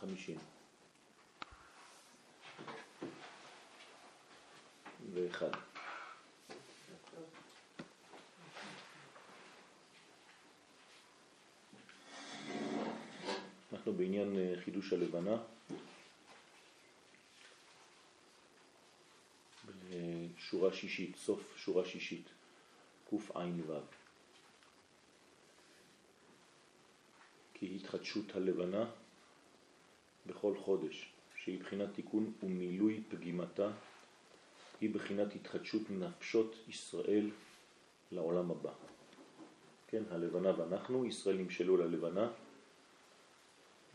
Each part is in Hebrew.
חמישים. ואחד. אנחנו בעניין אה, חידוש הלבנה. שורה שישית, סוף שורה שישית, קע"ו. כי התחדשות הלבנה בכל חודש, שהיא בחינת תיקון ומילוי פגימתה, היא בחינת התחדשות נפשות ישראל לעולם הבא. כן, הלבנה ואנחנו, ישראל נמשלו ללבנה,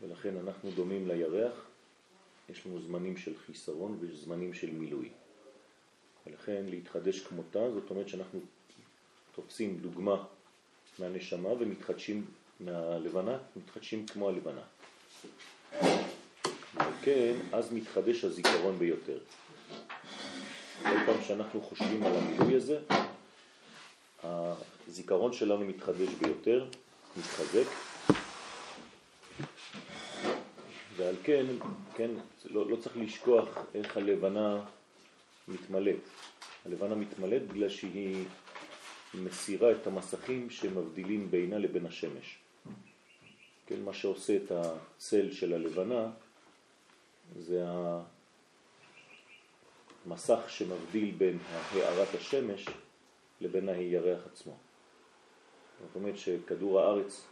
ולכן אנחנו דומים לירח, יש לנו זמנים של חיסרון ויש זמנים של מילוי. ולכן להתחדש כמותה, זאת אומרת שאנחנו תופסים דוגמה מהנשמה ומתחדשים מהלבנה, מתחדשים כמו הלבנה. וכן, אז מתחדש הזיכרון ביותר. כל פעם שאנחנו חושבים על המילוי הזה, הזיכרון שלנו מתחדש ביותר, מתחזק, ועל כן, כן, לא, לא צריך לשכוח איך הלבנה מתמלאת. הלבנה מתמלאת בגלל שהיא מסירה את המסכים שמבדילים בינה לבין השמש. כן, מה שעושה את הצל של הלבנה זה המסך שמבדיל בין הארת השמש לבין הירח עצמו. זאת אומרת שכדור הארץ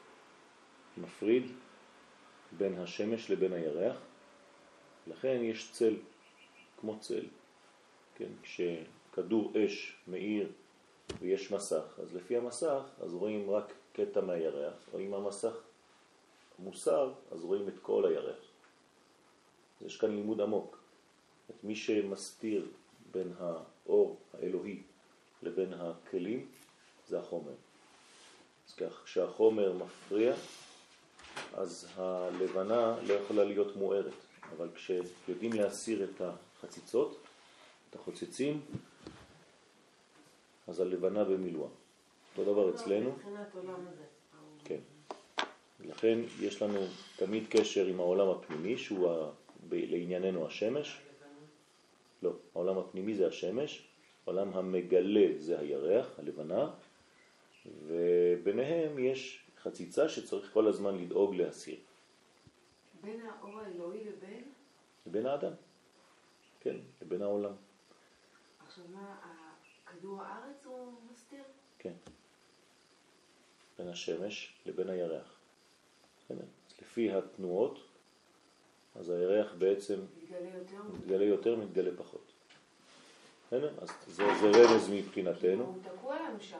מפריד בין השמש לבין הירח, לכן יש צל, כמו צל. כן, כשכדור אש מאיר ויש מסך, אז לפי המסך אז רואים רק קטע מהירח, או אם המסך מוסר, אז רואים את כל הירח. יש כאן לימוד עמוק. את מי שמסתיר בין האור האלוהי לבין הכלים זה החומר. אז כך כשהחומר מפריע, אז הלבנה לא יכולה להיות מוארת, אבל כשיודעים להסיר את החציצות, את החוצצים, אז הלבנה במילואה. אותו דבר אצלנו. כן. לכן יש לנו תמיד קשר עם העולם הפנימי, שהוא. לענייננו השמש. לא, העולם הפנימי זה השמש, העולם המגלה זה הירח, הלבנה, וביניהם יש חציצה שצריך כל הזמן לדאוג להסיר. בין האור האלוהי לבין? לבין האדם, כן, לבין העולם. עכשיו מה, כדור הארץ הוא מסתיר? כן. בין השמש לבין הירח. אז לפי התנועות, אז הירח בעצם מתגלה יותר, מתגלה, פחות. בסדר? אז זה, זה רמז מבחינתנו. הוא תקוע לנו שם.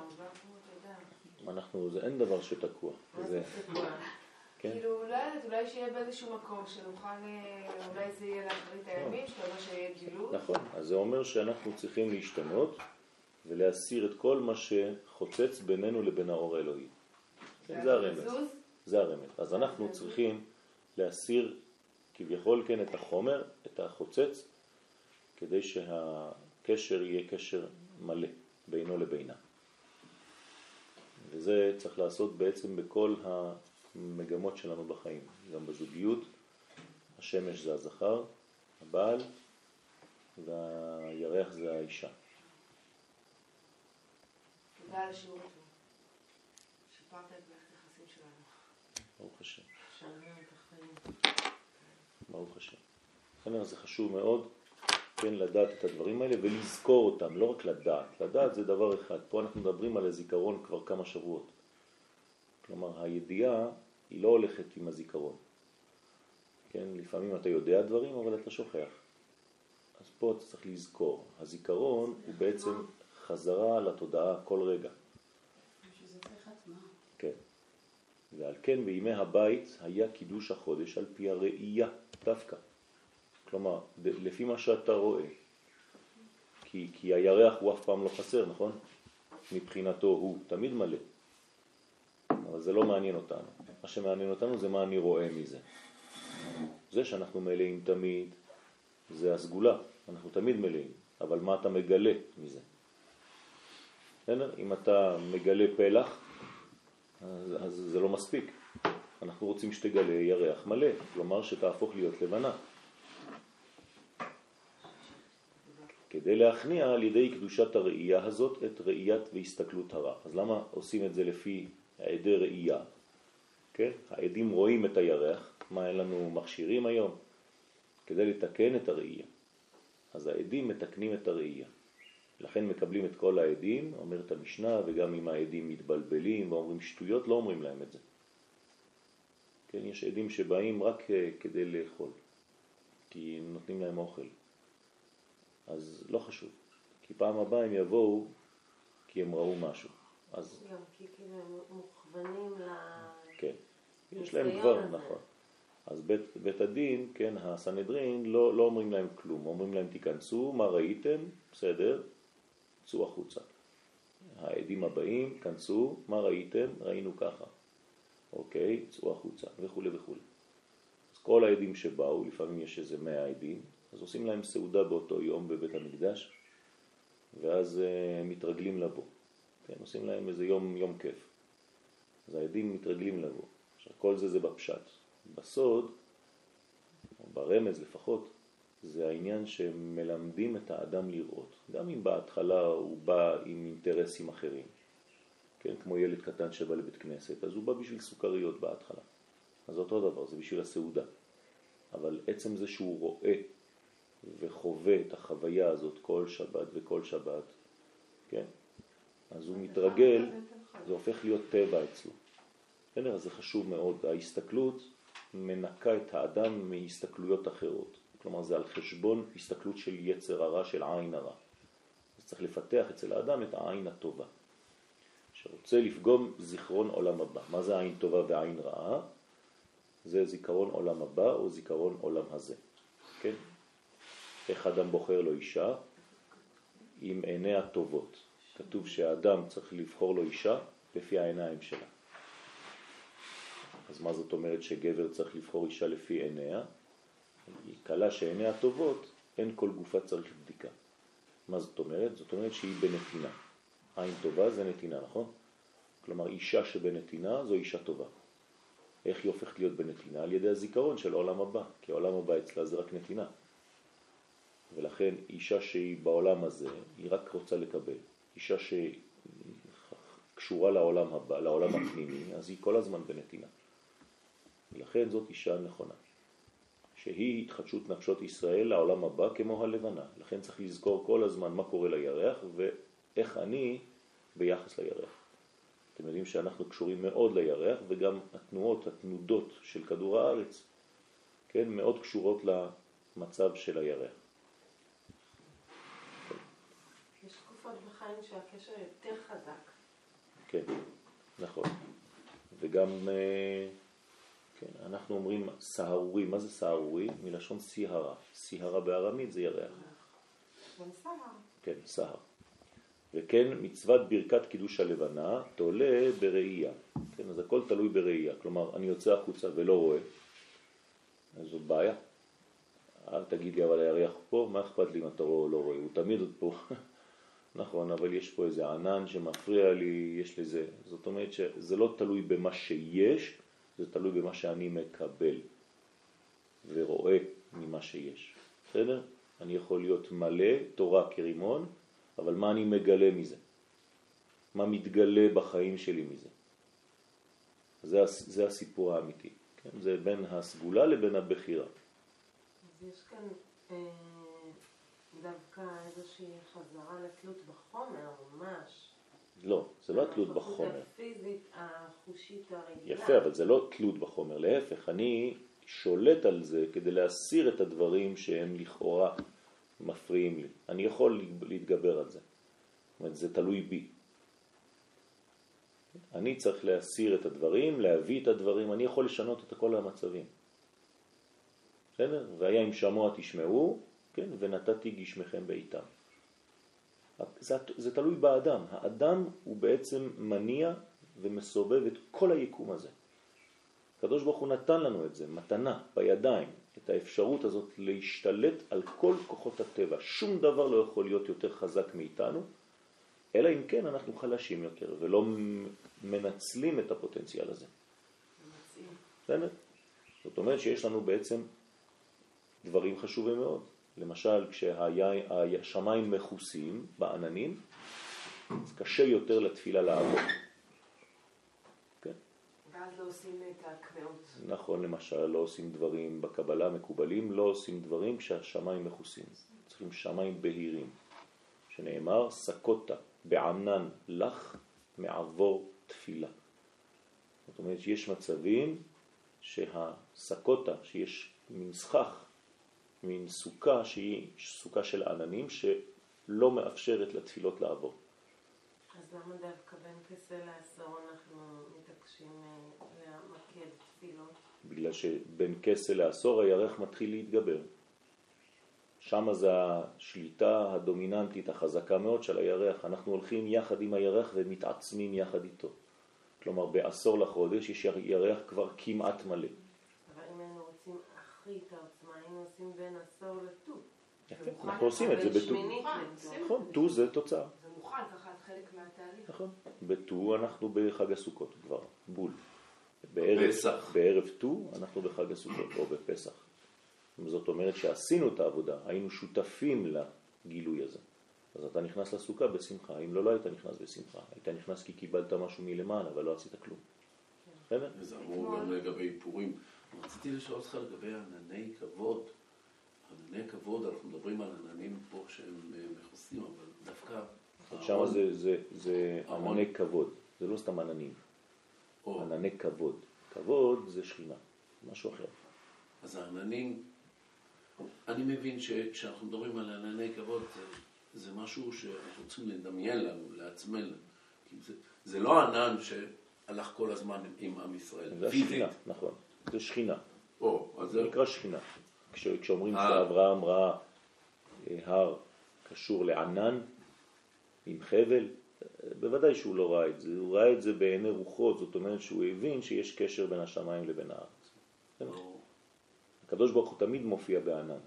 אנחנו, זה אין דבר שתקוע. זה תקוע? כן? כאילו, לא יודעת, אולי שיהיה באיזשהו מקום שנוכל, אה, אולי זה יהיה לאחרית הימים, שאתה אומר שיהיה גילוי. נכון, אז זה אומר שאנחנו צריכים להשתנות ולהסיר את כל מה שחוצץ בינינו לבין האור האלוהי. זה הרמז. זה הרמז. אז אנחנו צריכים להסיר כביכול כן את החומר, את החוצץ, כדי שהקשר יהיה קשר מלא בינו לבינה. וזה צריך לעשות בעצם בכל המגמות שלנו בחיים, גם בזוגיות, השמש זה הזכר, הבעל, והירח זה האישה. תודה על השיעור הזה. שיפרת את מערכת היחסים שלנו. ברוך השם. ברוך השם. לכן זה חשוב מאוד, כן, לדעת את הדברים האלה ולזכור אותם, לא רק לדעת. לדעת זה דבר אחד. פה אנחנו מדברים על הזיכרון כבר כמה שבועות. כלומר, הידיעה היא לא הולכת עם הזיכרון. כן, לפעמים אתה יודע דברים, אבל אתה שוכח. אז פה אתה צריך לזכור. הזיכרון הוא בעצם חזרה לתודעה כל רגע. כן. ועל כן בימי הבית היה קידוש החודש על פי הראייה דווקא. כלומר, לפי מה שאתה רואה. כי, כי הירח הוא אף פעם לא חסר, נכון? מבחינתו הוא תמיד מלא. אבל זה לא מעניין אותנו. מה שמעניין אותנו זה מה אני רואה מזה. זה שאנחנו מלאים תמיד, זה הסגולה, אנחנו תמיד מלאים, אבל מה אתה מגלה מזה? אם אתה מגלה פלח, אז, אז זה לא מספיק. אנחנו רוצים שתגלה ירח מלא, כלומר שתהפוך להיות לבנה. כדי להכניע על ידי קדושת הראייה הזאת את ראיית והסתכלות הרע. אז למה עושים את זה לפי העדי ראייה? כן? העדים רואים את הירח, מה אין לנו מכשירים היום? כדי לתקן את הראייה. אז העדים מתקנים את הראייה. לכן מקבלים את כל העדים, אומרת המשנה, וגם אם העדים מתבלבלים ואומרים שטויות, לא אומרים להם את זה. כן, יש עדים שבאים רק אה, כדי לאכול, כי נותנים להם אוכל. אז לא חשוב, כי פעם הבאה הם יבואו כי הם ראו משהו. אז... גם כי כאילו הם מוכוונים ל... כן, יש להם כבר, נכון. אז בית, בית הדין, כן, הסנהדרין, לא, לא אומרים להם כלום, אומרים להם תיכנסו, מה ראיתם, בסדר, צאו החוצה. העדים הבאים, כנסו, מה ראיתם, ראינו ככה. אוקיי, צאו החוצה, וכו' וכו'. אז כל העדים שבאו, לפעמים יש איזה מאה עדים, אז עושים להם סעודה באותו יום בבית המקדש, ואז uh, מתרגלים לבוא. כן, עושים להם איזה יום, יום כיף. אז העדים מתרגלים לבוא. עכשיו, כל זה זה בפשט. בסוד, או ברמז לפחות, זה העניין שמלמדים את האדם לראות. גם אם בהתחלה הוא בא עם אינטרסים אחרים, כן, כמו ילד קטן שבא לבית כנסת, אז הוא בא בשביל סוכריות בהתחלה. אז אותו דבר, זה בשביל הסעודה. אבל עצם זה שהוא רואה וחווה את החוויה הזאת כל שבת וכל שבת, כן? אז הוא מתרגל, זה הופך להיות טבע אצלו. בסדר? זה חשוב מאוד. ההסתכלות מנקה את האדם מהסתכלויות אחרות. כלומר זה על חשבון הסתכלות של יצר הרע, של עין הרע. אז צריך לפתח אצל האדם את העין הטובה. שרוצה לפגום זיכרון עולם הבא. מה זה עין טובה ועין רעה? זה זיכרון עולם הבא או זיכרון עולם הזה. כן? איך אדם בוחר לו אישה? עם עיניה טובות. כתוב שהאדם צריך לבחור לו אישה לפי העיניים שלה. אז מה זאת אומרת שגבר צריך לבחור אישה לפי עיניה? היא קלה שעיניה טובות, אין כל גופה צריך בדיקה. מה זאת אומרת? זאת אומרת שהיא בנתינה. עין טובה זה נתינה, נכון? כלומר אישה שבנתינה זו אישה טובה. איך היא הופכת להיות בנתינה? על ידי הזיכרון של העולם הבא, כי העולם הבא אצלה זה רק נתינה. ולכן אישה שהיא בעולם הזה, היא רק רוצה לקבל. אישה שקשורה לעולם הבא, לעולם הפנימי, אז היא כל הזמן בנתינה. ולכן זאת אישה נכונה. שהיא התחדשות נפשות ישראל לעולם הבא כמו הלבנה. לכן צריך לזכור כל הזמן מה קורה לירח ואיך אני ביחס לירח. אתם יודעים שאנחנו קשורים מאוד לירח וגם התנועות, התנודות של כדור הארץ, כן, מאוד קשורות למצב של הירח. יש תקופות בחיים שהקשר יותר חזק. כן, נכון. וגם אה, כן, אנחנו אומרים סהרורי, מה זה סהרורי? מלשון סיהרה. סיהרה בארמית זה ירח. כן, סהר. וכן מצוות ברכת קידוש הלבנה תולה בראייה. כן, אז הכל תלוי בראייה. כלומר, אני יוצא החוצה ולא רואה, אז זו בעיה. אל תגיד לי, אבל הירח פה, מה אכפת לי אם אתה רואה או לא רואה? הוא תמיד עוד פה. נכון, אבל יש פה איזה ענן שמפריע לי, יש לזה. זאת אומרת שזה לא תלוי במה שיש, זה תלוי במה שאני מקבל ורואה ממה שיש. בסדר? אני יכול להיות מלא תורה כרימון, אבל מה אני מגלה מזה? מה מתגלה בחיים שלי מזה? זה, זה הסיפור האמיתי. כן? זה בין הסגולה לבין הבחירה. אז יש כאן אה, דווקא איזושהי חזרה לתלות בחומר, ממש. לא, זה לא התלות בחומר. הפיזית, החושית הרגילה. יפה, אבל זה לא תלות בחומר, להפך, אני שולט על זה כדי להסיר את הדברים שהם לכאורה מפריעים לי. אני יכול להתגבר על זה. זאת אומרת, זה תלוי בי. אני צריך להסיר את הדברים, להביא את הדברים, אני יכול לשנות את כל המצבים. בסדר? והיה אם שמוע תשמעו, כן, ונתתי גשמכם בעיתם. זה, זה תלוי באדם. האדם הוא בעצם מניע ומסובב את כל היקום הזה. הקדוש ברוך הוא נתן לנו את זה, מתנה, בידיים, את האפשרות הזאת להשתלט על כל כוחות הטבע. שום דבר לא יכול להיות יותר חזק מאיתנו, אלא אם כן אנחנו חלשים יותר ולא מנצלים את הפוטנציאל הזה. בסדר? זאת אומרת שיש לנו בעצם דברים חשובים מאוד. למשל, כשהשמיים מכוסים בעננים, אז קשה יותר לתפילה לעבוד. ואז לא עושים את הקמאות. נכון, למשל, לא עושים דברים בקבלה מקובלים, לא עושים דברים כשהשמיים מכוסים. צריכים שמיים בהירים, שנאמר, סקוטה בענן לך מעבור תפילה. זאת אומרת שיש מצבים שהסקוטה, שיש מין סכך, מין סוכה שהיא סוכה של עננים שלא מאפשרת לתפילות לעבור. אז למה דווקא בין כסה לעשור אנחנו מתעקשים אה? בגלל שבין כסה לעשור הירח מתחיל להתגבר. שם זה השליטה הדומיננטית החזקה מאוד של הירח. אנחנו הולכים יחד עם הירח ומתעצמים יחד איתו. כלומר בעשור לחודש יש ירח כבר כמעט מלא. אבל אם היינו רוצים הכי את העוצמה, היינו עושים בין עשור לט"ו. אנחנו עושים את זה בט"ו. נכון, ט"ו זה תוצאה. זה מוכן, ככה חלק מהתהליך. נכון, בט"ו אנחנו בחג הסוכות כבר, בול. בערב ט"ו אנחנו בחג הסוכות או בפסח. זאת אומרת שעשינו את העבודה, היינו שותפים לגילוי הזה. אז אתה נכנס לסוכה בשמחה, אם לא, לא היית נכנס בשמחה. היית נכנס כי קיבלת משהו מלמעלה, אבל לא עשית כלום. בסדר? וזה אמור גם לגבי פורים. רציתי לשאול אותך לגבי ענני כבוד. ענני כבוד, אנחנו מדברים על עננים פה שהם אה, מכוסים, אבל דווקא... שם זה ענני כבוד, זה לא סתם עננים. ענני כבוד. כבוד זה שכינה, משהו אחר. אז העננים, אני מבין שכשאנחנו מדברים על ענני כבוד, זה, זה משהו שאנחנו צריכים לדמיין לנו, לעצמנו. זה, זה לא ענן שהלך כל הזמן עם עם ישראל. זה שכינה, נכון. זה שכינה. או, אז זה נקרא שכינה. כש, כשאומרים אה. שאברהם ראה אה, הר קשור לענן עם חבל, בוודאי שהוא לא ראה את זה, הוא ראה את זה בעיני רוחות, זאת אומרת שהוא הבין שיש קשר בין השמיים לבין הארץ. הקדוש ברוך הוא תמיד מופיע בענן.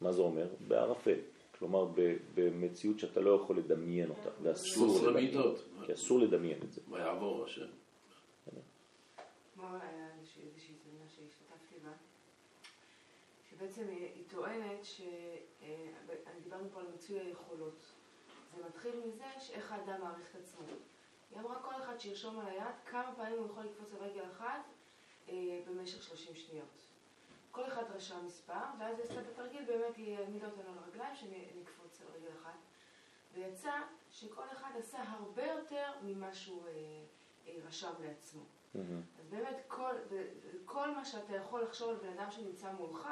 מה זה אומר? בערפל. כלומר במציאות שאתה לא יכול לדמיין אותה, ואסור לדמיין, כי אסור לדמיין את זה. ויעבור השם. שבעצם היא טוענת ש... אה, דיברנו פה על מיצוי היכולות. זה מתחיל מזה שאיך האדם מעריך את עצמו. היא אמרה כל אחד שירשום על היד כמה פעמים הוא יכול לקפוץ על רגל אחת אה, במשך 30 שניות. כל אחד רשם מספר, ואז היא עשתה את התרגיל, באמת היא העמידה אותנו על הרגליים, שנקפוץ על רגל אחת. ויצא שכל אחד עשה הרבה יותר ממה שהוא אה, אה, רשם לעצמו. Mm-hmm. אז באמת כל, כל מה שאתה יכול לחשוב על בן אדם שנמצא מולך,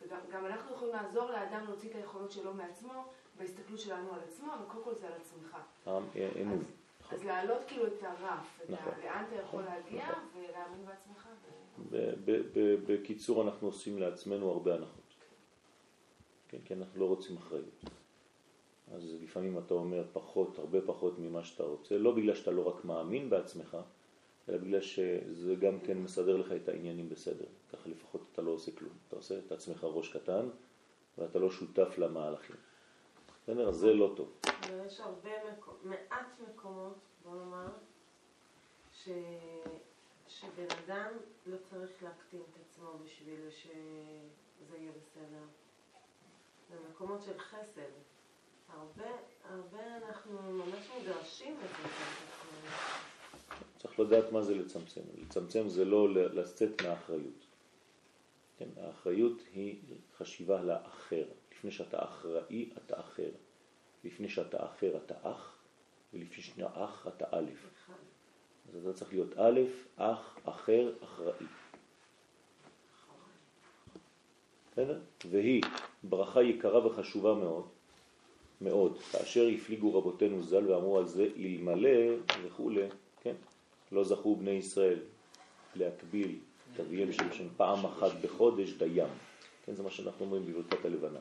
וגם אנחנו יכולים לעזור לאדם להוציא את היכולות שלו מעצמו, בהסתכלות שלנו על עצמו, אבל קודם כל זה על עצמך. אמון. אז להעלות כאילו את הרף, נכון. לאן אתה יכול להגיע, נכון. ולהאמין בעצמך. בקיצור, אנחנו עושים לעצמנו הרבה הנחות. כן, כי אנחנו לא רוצים אחריות. אז לפעמים אתה אומר פחות, הרבה פחות ממה שאתה רוצה, לא בגלל שאתה לא רק מאמין בעצמך, אלא בגלל שזה גם כן מסדר לך את העניינים בסדר. ככה לפחות אתה לא עושה כלום. אתה עושה את עצמך ראש קטן, ואתה לא שותף למהלכים. בסדר? זה לא טוב. יש הרבה, מעט מקומות, בוא נאמר, ש... שבן אדם לא צריך להקטין את עצמו בשביל שזה יהיה בסדר. זה מקומות של חסד. הרבה, הרבה אנחנו ממש מגרשים את זה. צריך לדעת מה זה לצמצם. לצמצם זה לא לצאת מהאחריות. כן, האחריות היא חשיבה לאחר. לפני שאתה אחראי, אתה אחר. לפני שאתה אחר, אתה אח, ולפני שאתה אח, אתה א'. אז אתה צריך להיות א', אח, אחר, אחראי. בסדר? והיא ברכה יקרה וחשובה מאוד, מאוד, כאשר הפליגו רבותינו ז"ל ואמרו על זה אלמלא וכו', כן? לא זכו בני ישראל להקביל אביהם של שם פעם אחת בחודש דיים. כן, זה מה שאנחנו אומרים בברכת הלבנה.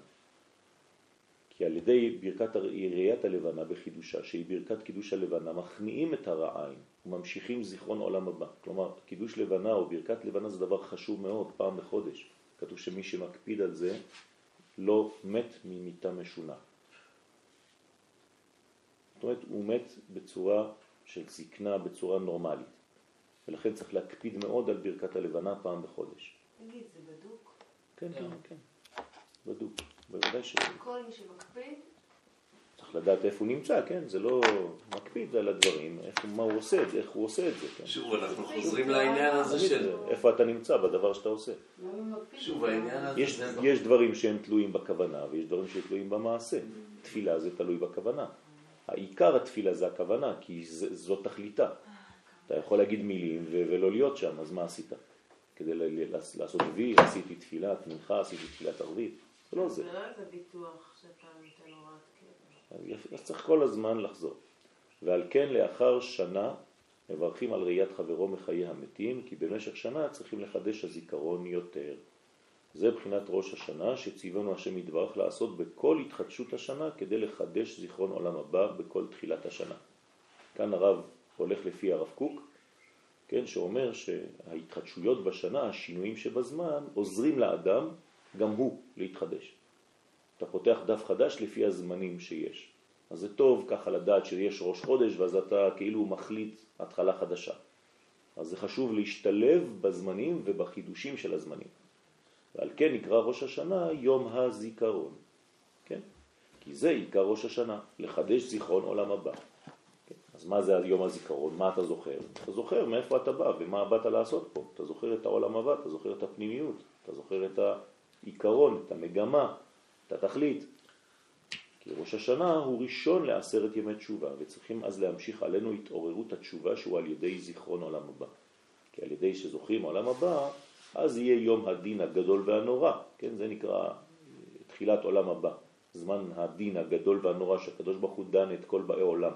כי על ידי ברכת ראיית הלבנה בחידושה, שהיא ברכת קידוש הלבנה, מכניעים את הרעיים וממשיכים זיכרון עולם הבא. כלומר, קידוש לבנה או ברכת לבנה זה דבר חשוב מאוד, פעם בחודש. כתוב שמי שמקפיד על זה לא מת ממיטה משונה. זאת אומרת, הוא מת בצורה של זקנה, בצורה נורמלית. ולכן צריך להקפיד מאוד על ברכת הלבנה פעם בחודש. תגיד, זה בדוק? כן, כן, כן, בדוק, בוודאי ש... כל מי שמקפיד, צריך לדעת איפה הוא נמצא, כן? זה לא מקפיד על הדברים, איפה, מה הוא עושה, איך הוא עושה את זה, כן? שוב, אנחנו חוזרים לעניין הזה של... זה, איפה אתה נמצא בדבר שאתה עושה. שוב, העניין הזה... יש, זה- יש דברים שהם תלויים בכוונה ויש דברים שתלויים במעשה. תפילה זה תלוי בכוונה. העיקר התפילה זה הכוונה, כי זאת תכליתה. אתה יכול להגיד מילים ולא להיות שם, אז מה עשית? כדי לעשות וי, עשיתי תפילת מנחה, עשיתי תפילת ערבית. זה לא זה. זה לא איזה ביטוח שאתה נותן הוראת קבע. אז צריך כל הזמן לחזור. ועל כן לאחר שנה מברכים על ראיית חברו מחיי המתים, כי במשך שנה צריכים לחדש הזיכרון יותר. זה בחינת ראש השנה שציוונו השם יתברך לעשות בכל התחדשות השנה כדי לחדש זיכרון עולם הבא בכל תחילת השנה. כאן הרב הולך לפי הרב קוק, כן, שאומר שההתחדשויות בשנה, השינויים שבזמן, עוזרים לאדם, גם הוא, להתחדש. אתה פותח דף חדש לפי הזמנים שיש. אז זה טוב ככה לדעת שיש ראש חודש ואז אתה כאילו מחליט התחלה חדשה. אז זה חשוב להשתלב בזמנים ובחידושים של הזמנים. ועל כן נקרא ראש השנה יום הזיכרון. כן? כי זה עיקר ראש השנה, לחדש זיכרון עולם הבא. כן? אז מה זה יום הזיכרון? מה אתה זוכר? אתה זוכר מאיפה אתה בא ומה באת לעשות פה. אתה זוכר את העולם הבא, אתה זוכר את הפנימיות, אתה זוכר את העיקרון, את המגמה, את התכלית. כי ראש השנה הוא ראשון לעשרת ימי תשובה, וצריכים אז להמשיך עלינו התעוררות התשובה שהוא על ידי זיכרון עולם הבא. כי על ידי שזוכרים עולם הבא, אז יהיה יום הדין הגדול והנורא, כן? זה נקרא אה, תחילת עולם הבא, זמן הדין הגדול והנורא שהקדוש ברוך הוא דן את כל באי עולם.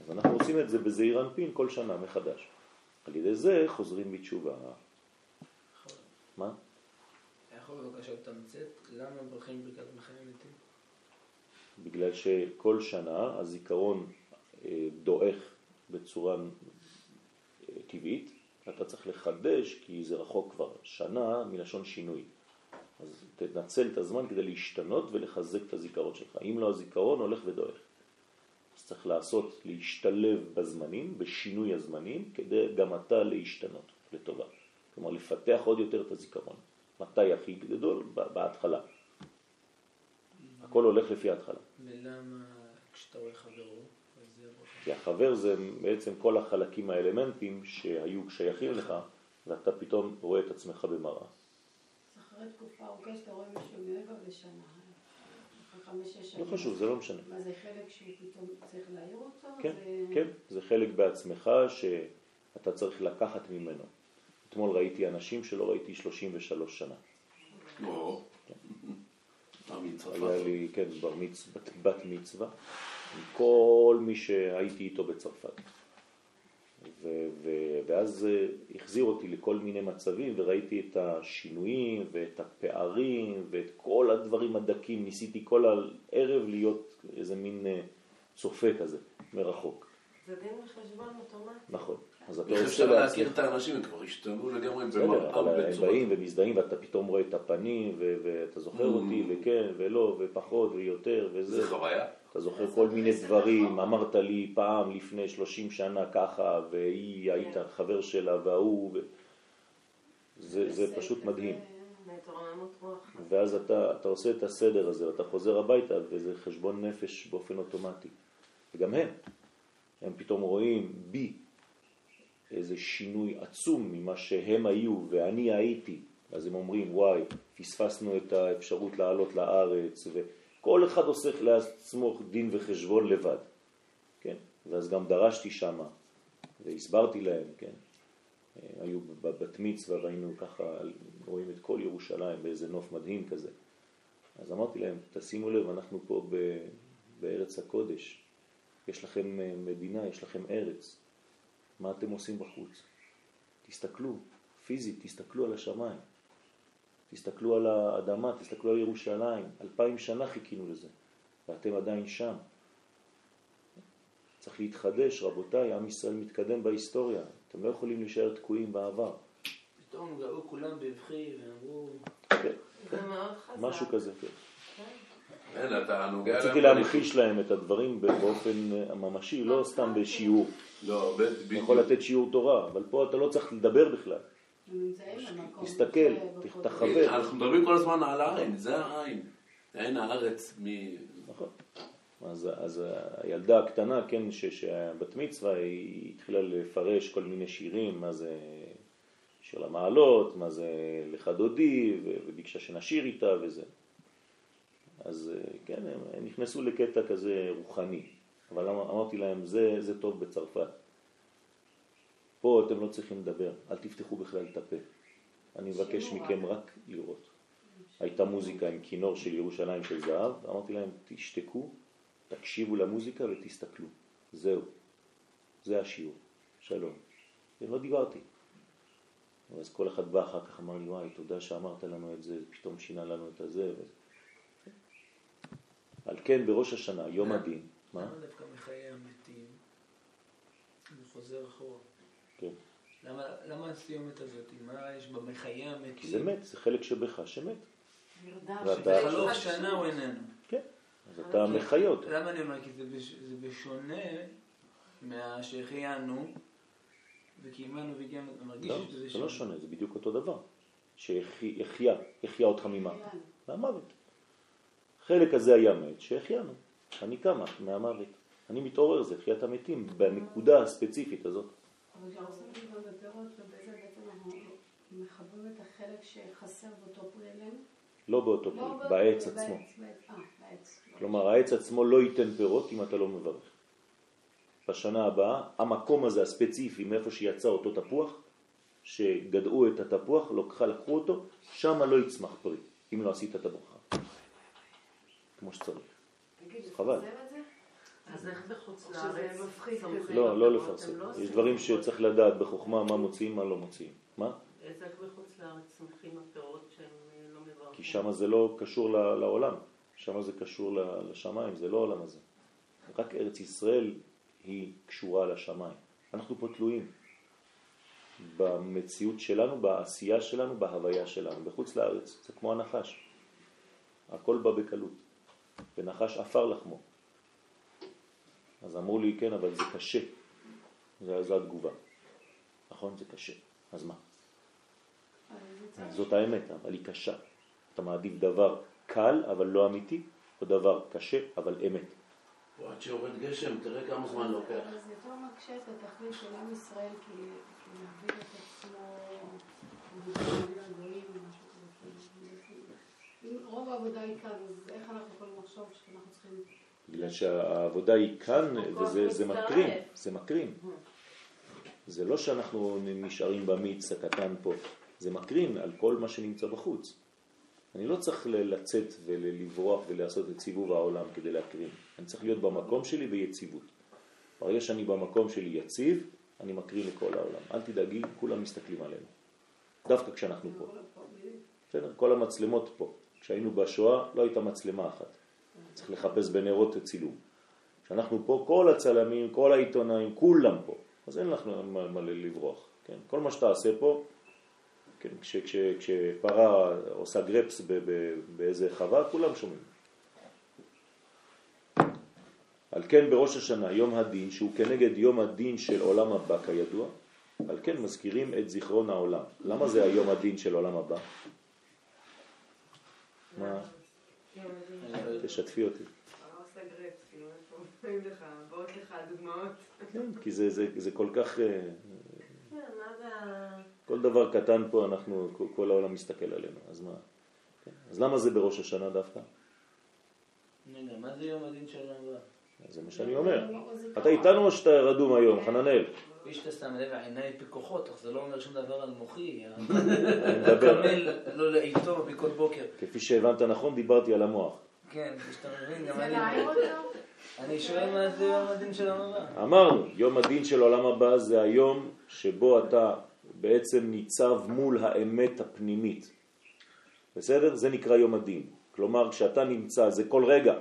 אז אנחנו עושים את זה בזעיר אנפין כל שנה מחדש. על ידי זה חוזרים בתשובה. מה? יכול בבקשה לתמצת למה מברכים ברכת מחנה מתים? בגלל שכל שנה הזיכרון אה, דועך בצורה אה, טבעית, אתה צריך לחדש כי זה רחוק כבר שנה מלשון שינוי. אז תנצל את הזמן כדי להשתנות ולחזק את הזיכרון שלך. אם לא הזיכרון הולך ודועך. אז צריך לעשות, להשתלב בזמנים, בשינוי הזמנים, כדי גם אתה להשתנות לטובה. כלומר, לפתח עוד יותר את הזיכרון. מתי הכי גדול? ב- בהתחלה. הכל הולך לפי ההתחלה. ולמה כשאתה רואה חברו? כי החבר זה בעצם כל החלקים האלמנטים שהיו שייכים לך, ואתה פתאום רואה את עצמך במראה. אחרי תקופה ארוכה שאתה רואה מישהו מעבר לשנה, לא שנים. חשוב, זה לא משנה. מה זה חלק שהוא פתאום צריך להעיר אותו? כן, זה... כן, זה חלק בעצמך שאתה צריך לקחת ממנו. אתמול ראיתי אנשים שלא ראיתי 33 שנה. מה מצרפת? היה לי, כן, בר מצ... בת, מצווה, עם כל מי שהייתי איתו בצרפת. ו, ו, ואז אה, החזיר אותי לכל מיני מצבים וראיתי את השינויים ואת הפערים ואת כל הדברים הדקים. ניסיתי כל הערב להיות איזה מין אה, צופה כזה, מרחוק. זה דין וחשבון אוטומטי. נכון. אז אתה עושה אפשר להכיר לעצמך... את האנשים, הם כבר השתנו לגמרי בסדר, במראה אבל הם. באים ומזדהים ואתה פתאום רואה את הפנים ואתה זוכר Mm. אותי וכן ולא ופחות ויותר וזה. זה חוויה. אתה זוכר כל מיני דברים, אמרת לי פעם לפני 30 שנה ככה, והיא היית חבר שלה וההוא, ו... זה, זה פשוט מדהים. ואז אתה, אתה עושה את הסדר הזה, ואתה חוזר הביתה, וזה חשבון נפש באופן אוטומטי. וגם הם, הם פתאום רואים בי איזה שינוי עצום ממה שהם היו ואני הייתי. אז הם אומרים, וואי, פספסנו את האפשרות לעלות לארץ, וכל אחד עושה לעצמו דין וחשבון לבד. כן? ואז גם דרשתי שמה, והסברתי להם, כן? היו בבת מצווה והיינו ככה, רואים את כל ירושלים באיזה נוף מדהים כזה. אז אמרתי להם, תשימו לב, אנחנו פה ב, בארץ הקודש, יש לכם אה, מדינה, יש לכם ארץ, מה אתם עושים בחוץ? תסתכלו, פיזית, תסתכלו על השמיים, תסתכלו על האדמה, תסתכלו על ירושלים, אלפיים שנה חיכינו לזה, ואתם עדיין שם. צריך להתחדש, רבותיי, עם ישראל מתקדם בהיסטוריה, אתם לא יכולים להישאר תקועים בעבר. פתאום גאו כולם בבכי ואמרו, כן, חזק. משהו כזה, כן. כן. אין, אתה נוגע להם רציתי להמחיש להם את הדברים באופן אה, ממשי, לא סתם בשיעור. לא, בדיוק. יכול לתת שיעור תורה, אבל פה אתה לא צריך לדבר בכלל. תסתכל. תחווה. אנחנו מדברים כל הזמן על העין, זה העין. העין הארץ מ... נכון. אז, אז הילדה הקטנה, כן, ש- שהבת מצווה, היא התחילה לפרש כל מיני שירים, מה זה שיר למעלות, מה זה לך דודי, וביקשה שנשיר איתה וזה. אז אה, כן, הם נכנסו לקטע כזה רוחני, אבל אמר- אמרתי להם, זה, זה טוב בצרפת. פה אתם לא צריכים לדבר, אל תפתחו בכלל את הפה. אני מבקש מכם רק לראות. הייתה מוזיקה עם כינור של ירושלים של זהב, אמרתי להם, תשתקו, תקשיבו למוזיקה ותסתכלו. זהו. זה השיעור. שלום. ולא דיברתי. אז כל אחד בא אחר כך אמר לי, וואי, תודה שאמרת לנו את זה, פתאום שינה לנו את הזה. וזה. על כן בראש השנה, יום הדין, מה? למה דווקא מחיי המתים? זה חוזר אחורה. כן. למה, למה הסיומת הזאת? מה יש בה מחיי המתים? כי זה מת, זה חלק שבך שמת. נרדם. ואתה- בחלוף שנה הוא איננו. כן. אז אתה מחיה אותו. למה אני אומר? כי זה, בש... זה בשונה מהשהחיינו וקיימנו והגיענו, אתה מרגיש לא, שזה זה לא שונה, זה בדיוק אותו דבר. שהחיה, החיה אותך ממה? מהמוות. החלק הזה היה מת, שהחיינו. אני קמה מהמוות. אני מתעורר, זה חיית המתים, בנקודה הספציפית הזאת. אבל כשעושים את זה גם בפירות, ובזה בעצם אנחנו מחברים את החלק שחסר באותו פרי עליהם. לא באותו לא פרי, באותו בעץ עצמו. אה. כלומר, העץ עצמו לא ייתן פירות אם אתה לא מברך. בשנה הבאה, המקום הזה הספציפי, מאיפה שיצא אותו תפוח, שגדעו את התפוח, לקחה, לקחו אותו, שם לא יצמח פרי, אם לא עשית את הברכה. כמו שצריך. חבל. אז איך בחוץ לארץ? לא, לא? לפרסם. לא יש דברים. שצריך לדעת בחוכמה מה מוציאים, מה לא מוציאים. מה? אז איך בחוץ לארץ סומכים על פירות שהם אה, לא מברכים? כי שם זה לא קשור לעולם, שם זה קשור לשמיים, זה לא העולם הזה. רק ארץ ישראל היא קשורה לשמיים. אנחנו פה תלויים במציאות שלנו, בעשייה שלנו, בהוויה שלנו. בחוץ לארץ זה כמו הנחש, הכל בא בקלות, ונחש עפר לחמו. אז אמרו לי, כן, אבל זה קשה, זה, זו התגובה. נכון, זה קשה, אז מה? זאת האמת, אבל היא קשה. אתה מעדיף דבר קל אבל לא אמיתי, או דבר קשה אבל אמת. עד שיורד גשם, תראה כמה זמן לוקח. זה יותר מקשה את התכלית של עם ישראל, כי להבין את עצמו. כאילו, אם רוב העבודה היא כאן, אז לחשוב שאנחנו צריכים... בגלל שהעבודה היא כאן וזה זה מצטרף. מקרין, זה לא שאנחנו נשארים במיץ הקטן פה, זה מקרין על כל מה שנמצא בחוץ. אני לא צריך לצאת ולברוח ולעשות את סיבוב העולם כדי להקרין. אני צריך להיות במקום שלי ביציבות. ברגע שאני במקום שלי יציב, אני מקרין לכל העולם. אל תדאגי, כולם מסתכלים עלינו. דווקא כשאנחנו פה. בסדר? כל המצלמות פה. כשהיינו בשואה לא הייתה מצלמה אחת. צריך לחפש בנרות צילום. כשאנחנו פה, כל הצלמים, כל העיתונאים, כולם פה. אז אין לך מה, מה לברוח. כן? כל מה שתעשה פה, כן? כש, כש, כשפרה עושה גרפס ב, ב, באיזה חווה, כולם שומעים. על כן בראש השנה, יום הדין, שהוא כנגד יום הדין של עולם הבא כידוע, על כן מזכירים את זיכרון העולם. למה זה היום הדין של עולם הבא? מה? תשתפי אותי. כן, כי זה, זה, זה כל כך, אה. כל דבר קטן פה, אנחנו, כל- העולם מסתכל עלינו, אז מה? כן. אז למה זה בראש השנה דווקא? רגע, מה זה יום הדין של העולם? זה מה שאני אומר. אתה. איתנו או שאתה רדום היום, חננאל? כפי שאתה שם לב, עיניי פקוחות, אך זה לא אומר שום דבר על מוחי. אני מדבר. הקמל לא לאיתו מכל בוקר. כפי שהבנת נכון, דיברתי על המוח. כן, כפי שאתה מבין, גם אני... אני שואל מה זה יום הדין של העולם הבא. אמרנו, יום הדין של עולם הבא זה היום שבו אתה בעצם ניצב מול האמת הפנימית. בסדר? זה נקרא יום הדין. כלומר, כשאתה נמצא, זה כל רגע.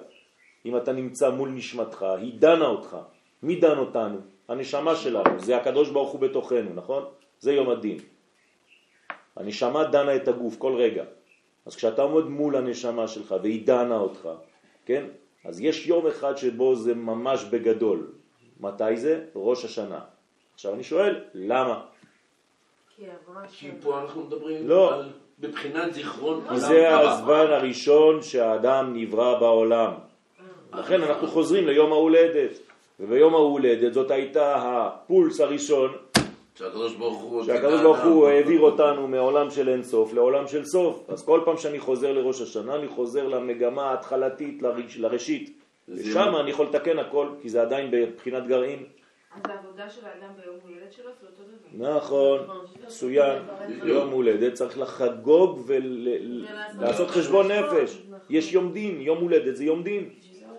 אם אתה נמצא מול נשמתך, היא דנה אותך. מי דן אותנו? הנשמה שלנו. זה הקדוש ברוך הוא בתוכנו, נכון? זה יום הדין. הנשמה דנה את הגוף כל רגע. אז כשאתה עומד מול הנשמה שלך והיא דנה אותך, כן? אז יש יום אחד שבו זה ממש בגדול. מתי זה? ראש השנה. עכשיו אני שואל, למה? כי. פה אנחנו מדברים לא. על בבחינת זיכרון כי עולם זה. הזמן הראשון שהאדם נברא בעולם. לכן אנחנו חוזרים ליום ההולדת. וביום ההולדת זאת הייתה הפולס הראשון שהקדוש ברוך הוא... שהקדוש ברוך הוא העביר אותנו מעולם של אין סוף לעולם של סוף. אז כל פעם שאני חוזר לראש השנה אני חוזר למגמה ההתחלתית, לראש- לראשית. ושם. אני יכול לתקן הכל, כי זה עדיין בבחינת גרעין. אז העבודה של האדם ביום הולדת שלו זה אותו דבר. נכון, מצוין. יום הולדת צריך לחגוג ולעשות חשבון נפש. יש יום דין, יום הולדת זה יום דין.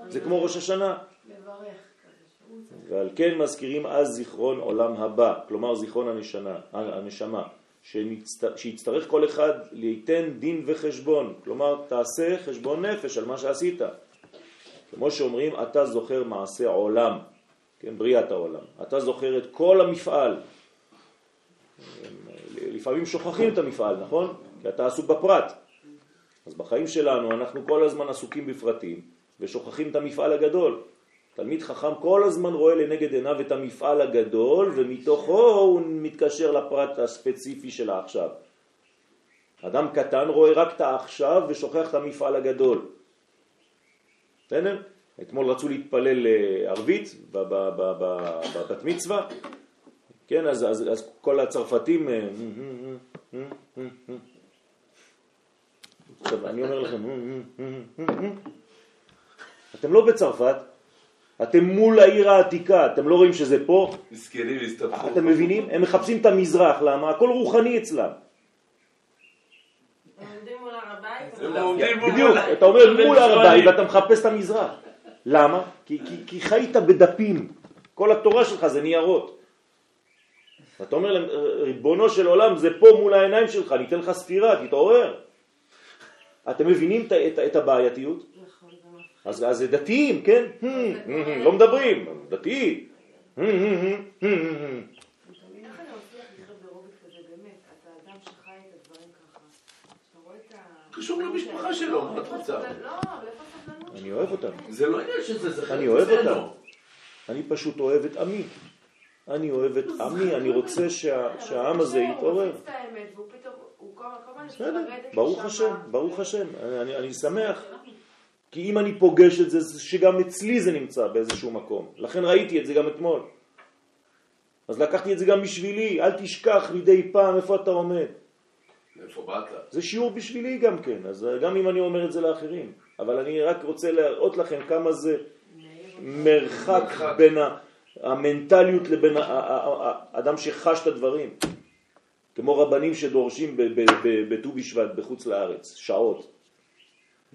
זה כמו ראש השנה. לברך כזה, שהוא צריך ועל כן מזכירים אז זיכרון עולם הבא, כלומר זיכרון הנשנה, הנשמה, שיצטרך כל אחד ליתן דין וחשבון, כלומר תעשה חשבון נפש על מה שעשית. כמו שאומרים, אתה זוכר מעשה עולם, כן, בריאת העולם, אתה זוכר את כל המפעל. לפעמים שוכחים את המפעל, נכון? כי אתה עסוק בפרט. אז בחיים שלנו אנחנו כל הזמן עסוקים בפרטים ושוכחים את המפעל הגדול. תלמיד חכם כל הזמן רואה לנגד עיניו את המפעל הגדול ומתוכו הוא מתקשר לפרט הספציפי של העכשיו. אדם קטן רואה רק את העכשיו ושוכח את המפעל הגדול. בסדר? אתמול רצו להתפלל אה, ערבית ב- ב- ב- ב- בבת מצווה, כן, אז, אז, אז כל הצרפתים... אה, עכשיו, אני אומר לכם, אתם לא בצרפת, אתם מול העיר העתיקה, אתם לא רואים שזה פה? מסכנים הסתבכו. אתם מבינים? הם מחפשים את המזרח, למה? הכל רוחני אצלם. בדיוק, אתה אומר מול הר הבית. ואתה מחפש את המזרח. למה? כי, כי, כי חיית בדפים, כל התורה שלך זה ניירות. ואתה אומר להם, ריבונו של עולם, זה פה מול העיניים שלך, אני אתן לך ספירה, תתעורר. אתם מבינים את, את, את הבעייתיות? אז, זה דתיים, כן? לא מדברים, דתיים. איך אני מצליח לחיות ברובד כזה, באמת? אתה אדם שחי את הדברים ככה. שאתה רואה את ה... קשור למשפחה שלו, מה את רוצה? לא, אבל איפה הסבלנות? אני אוהב אותם. זה לא עניין שזה זה אני אוהב. אותם. אני פשוט אוהב את עמי. אני אוהב את עמי, אני רוצה שה, שהעם הזה הוא יתעורר. מפיץ את האמת, והוא פתאום, הוא כל כל הזמן בסדר, ברוך. השם, ברוך השם. אני, אני, אני שמח. כי אם אני פוגש את זה, זה שגם אצלי זה נמצא באיזשהו מקום. לכן ראיתי את זה גם אתמול. אז לקחתי את זה גם בשבילי, אל תשכח מדי פעם איפה אתה עומד. מאיפה באת? זה שיעור בשבילי גם כן, אז גם אם אני אומר את זה לאחרים. אבל אני רק רוצה להראות לכם כמה זה מרחק. בין המנטליות לבין האדם שחש את הדברים. כמו רבנים שדורשים בט"ו בשבט בחוץ לארץ, שעות.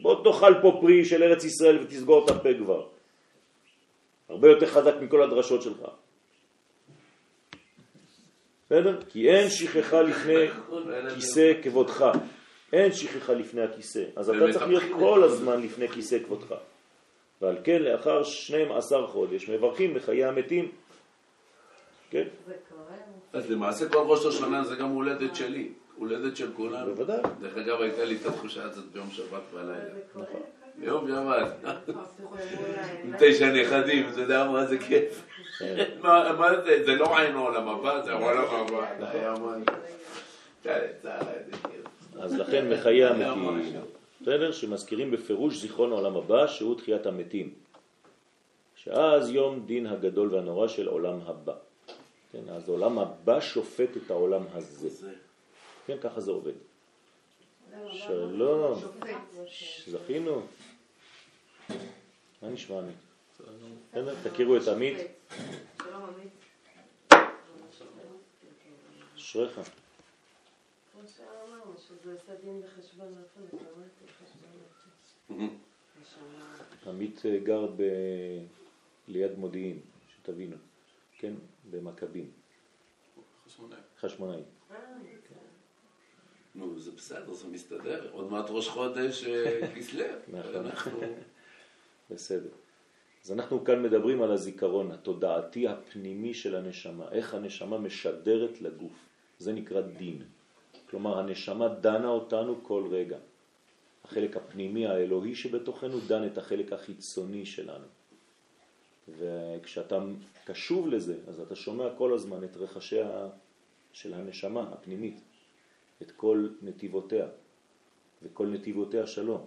בוא תאכל פה פרי של ארץ ישראל ותסגור את הפה כבר. הרבה יותר חזק מכל הדרשות שלך. בסדר? כי אין שכחה לפני כיסא כבודך. אין שכחה לפני הכיסא. אז אתה צריך להיות. כל הזמן לפני כיסא כבודך. ועל כן לאחר 12 חודש מברכים בחיי המתים. כן, זה קורה. אז למעשה כל ראש השנה זה גם הולדת שלי, הולדת של כולנו. בוודאי. דרך אגב, הייתה לי את התחושה הזאת ביום שבת בלילה. זה קורה. ביום שבת, העיניים. תשע נכדים, אתה יודע מה זה כיף. כן. מה זה, זה לא עולם הבא, זה העולם הבא. זה משהו. צהלה, צהלה, איזה כיף. אז לכן מחיי המתים. בסדר? שמזכירים בפירוש זיכרון העולם הבא, שהוא תחיית המתים. שאז יום דין הגדול והנורא של עולם הבא. כן, אז העולם הבא שופט את העולם הזה. כן, ככה זה עובד. שלום, שופט. זכינו. מה נשמע עמית? בסדר? תכירו את עמית, שלום עמית. אשריך. עמית אה, גר ב... ליד מודיעין, שתבינו, כן? במכבים, חשמונאי. חשמונאי. נו, זה בסדר, זה מסתדר. עוד מעט ראש חודש אה, כסלו. נכון. אנחנו... בסדר. אז אנחנו כאן מדברים על הזיכרון התודעתי הפנימי של הנשמה, איך הנשמה משדרת לגוף. זה נקרא דין. כלומר, הנשמה דנה אותנו כל רגע. החלק הפנימי האלוהי שבתוכנו דן את החלק החיצוני שלנו. וכשאתה קשוב לזה, אז אתה שומע כל הזמן את רחשיה של הנשמה הפנימית, את כל נתיבותיה, וכל נתיבותיה שלום.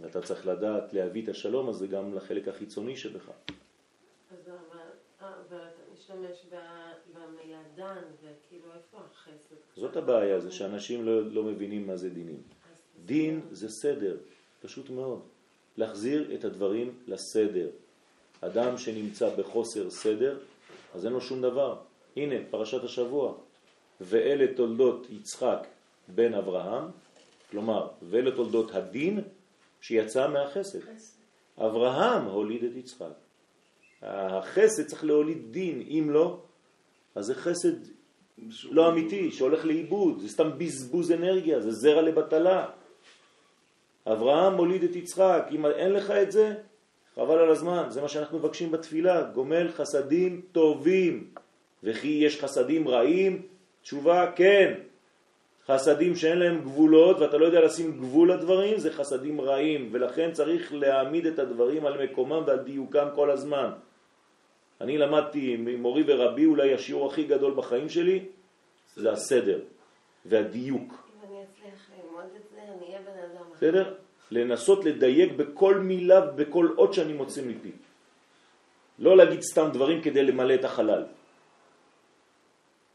ואתה צריך לדעת להביא את השלום הזה גם לחלק החיצוני שבך. אז אבל, אבל אתה משתמש במילה דן, וכאילו איפה החסד? זאת הבעיה, זה שאנשים לא, לא מבינים מה זה דינים. דין זה סדר, פשוט מאוד. להחזיר את הדברים לסדר. אדם שנמצא בחוסר סדר, אז אין לו שום דבר. הנה, פרשת השבוע. ואלה תולדות יצחק בן אברהם, כלומר, ואלה תולדות הדין שיצא מהחסד. אברהם הוליד את יצחק. החסד צריך להוליד דין, אם לא, אז זה חסד לא אמיתי, שהולך לאיבוד, זה סתם בזבוז אנרגיה, זה זרע לבטלה. אברהם מוליד את יצחק, אם אין לך את זה, חבל על הזמן, זה מה שאנחנו מבקשים בתפילה, גומל חסדים טובים, וכי יש חסדים רעים? תשובה, כן. חסדים שאין להם גבולות ואתה לא יודע לשים גבול לדברים, זה חסדים רעים, ולכן צריך להעמיד את הדברים על מקומם ועל דיוקם כל הזמן. אני למדתי ממורי ורבי, אולי השיעור הכי גדול בחיים שלי, זה הסדר והדיוק. אם אני אצליח ללמוד את זה, אני אהיה בן אדם אחר. בסדר? לנסות לדייק בכל מילה ובכל אות שאני מוצא מפי. לא להגיד סתם דברים כדי למלא את החלל.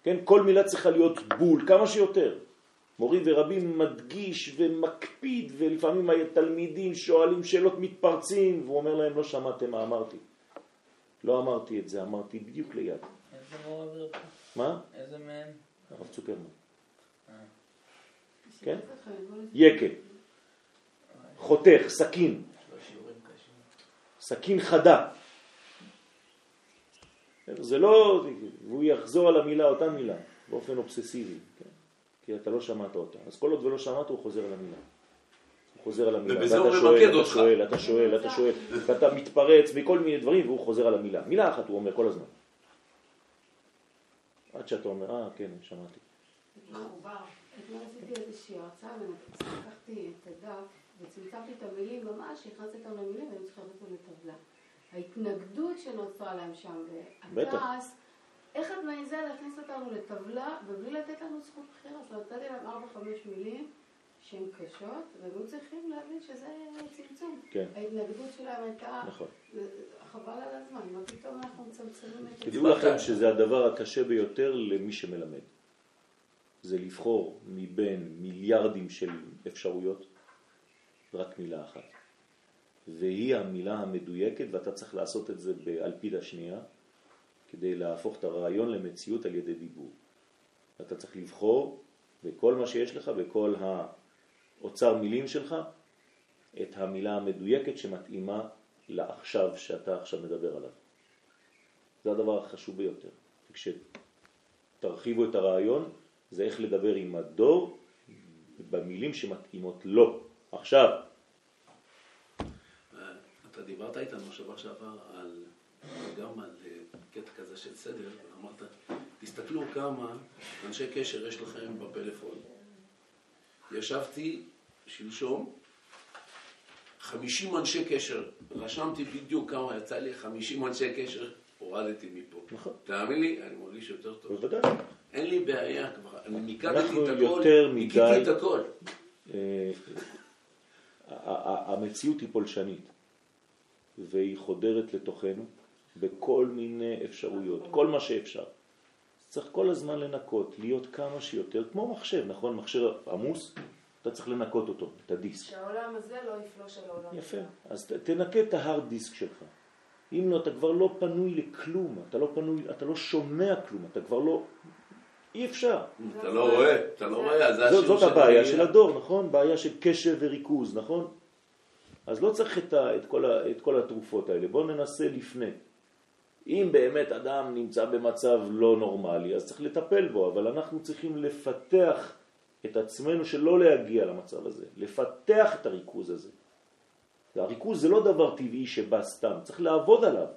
כן, כל מילה צריכה להיות בול, כמה שיותר. מורי ורבי מדגיש ומקפיד, ולפעמים התלמידים שואלים שאלות מתפרצים, והוא אומר להם, לא שמעתם מה אמרתי. לא אמרתי את זה, אמרתי בדיוק ליד. איזה מורה עביר פה? מה? איזה מהם? הרב צוקרמן. אה. כן? נ- יקה, חותך, סכין. סכין חדה. זה לא, והוא יחזור על המילה, אותה מילה, באופן אובססיבי, כן? כי אתה לא שמעת אותה. אז כל עוד ולא שמעת, הוא חוזר על המילה. הוא חוזר על המילה. ובזה ואתה הוא שואל, ממקד אתה אותך. שואל, אתה שואל, אתה שואל, ואתה מתפרץ מכל מיני דברים, והוא חוזר על המילה. מילה אחת הוא אומר כל הזמן. עד שאתה אומר, אה, כן, שמעתי. אתמול עשיתי איזושהי הרצאה ולקחתי את הדף וצמצמתי את המילים ממש, הכנסתי אותם למילים ואני צריכה לעשות אותם לטבלה. ההתנגדות שנוצרה להם שם. והכעס, איך את מעיזה להכניס אותנו לטבלה ובלי לתת לנו זכות בחירה? אומרת, נתתי להם ארבע חמש מילים שהן קשות והם היו צריכים להבין שזה צמצום. כן, ההתנגדות שלהם הייתה, נכון. חבל על הזמן, מה פתאום אנחנו מצמצמים את זה? תדעו לכם שזה הדבר הקשה ביותר למי שמלמד. זה לבחור מבין מיליארדים של אפשרויות רק מילה אחת. והיא המילה המדויקת ואתה צריך לעשות את זה באלפיד השנייה כדי להפוך את הרעיון למציאות על ידי דיבור. אתה צריך לבחור בכל מה שיש לך, בכל האוצר מילים שלך, את המילה המדויקת שמתאימה לעכשיו שאתה עכשיו מדבר עליו. זה הדבר החשוב ביותר. כשתרחיבו את הרעיון, זה איך לדבר עם הדור במילים שמתאימות לו. עכשיו, אתה דיברת איתנו שבוע שעבר על, גם על אה, קטע כזה של סדר, ואמרת, תסתכלו כמה אנשי קשר יש לכם בפלאפון. ישבתי שלשום, 50 אנשי קשר, רשמתי בדיוק כמה יצא לי, 50 אנשי קשר, הורדתי מפה. נכון. תאמין לי, אני מרגיש יותר טוב. בוודאי, אין לי בעיה כבר, אני מיקדתי את הכל, מדי- את הכל. אה, המציאות היא פולשנית והיא חודרת לתוכנו בכל מיני אפשרויות, כל מה שאפשר. צריך כל הזמן לנקות, להיות כמה שיותר, כמו מחשב, נכון? מחשב עמוס, אתה צריך לנקות אותו, את הדיסק. שהעולם הזה לא יפלוש על העולם יפה. אז ת- תנקה את ההארד דיסק שלך. אם לא, אתה כבר לא פנוי לכלום, אתה לא פנוי, אתה לא שומע כלום, אתה כבר לא... אי אפשר. אתה לא רואה, אתה לא רואה, זה זאת, השיעור זאת של הבעיה. של הדור, נכון? בעיה של קשב וריכוז, נכון? אז לא צריך את, ה, את, כל, ה, את כל התרופות האלה, בואו ננסה לפני. אם באמת אדם נמצא במצב לא נורמלי, אז צריך לטפל בו, אבל אנחנו צריכים לפתח את עצמנו שלא להגיע למצב הזה, לפתח את הריכוז הזה. הריכוז זה לא דבר טבעי שבא סתם, צריך לעבוד עליו.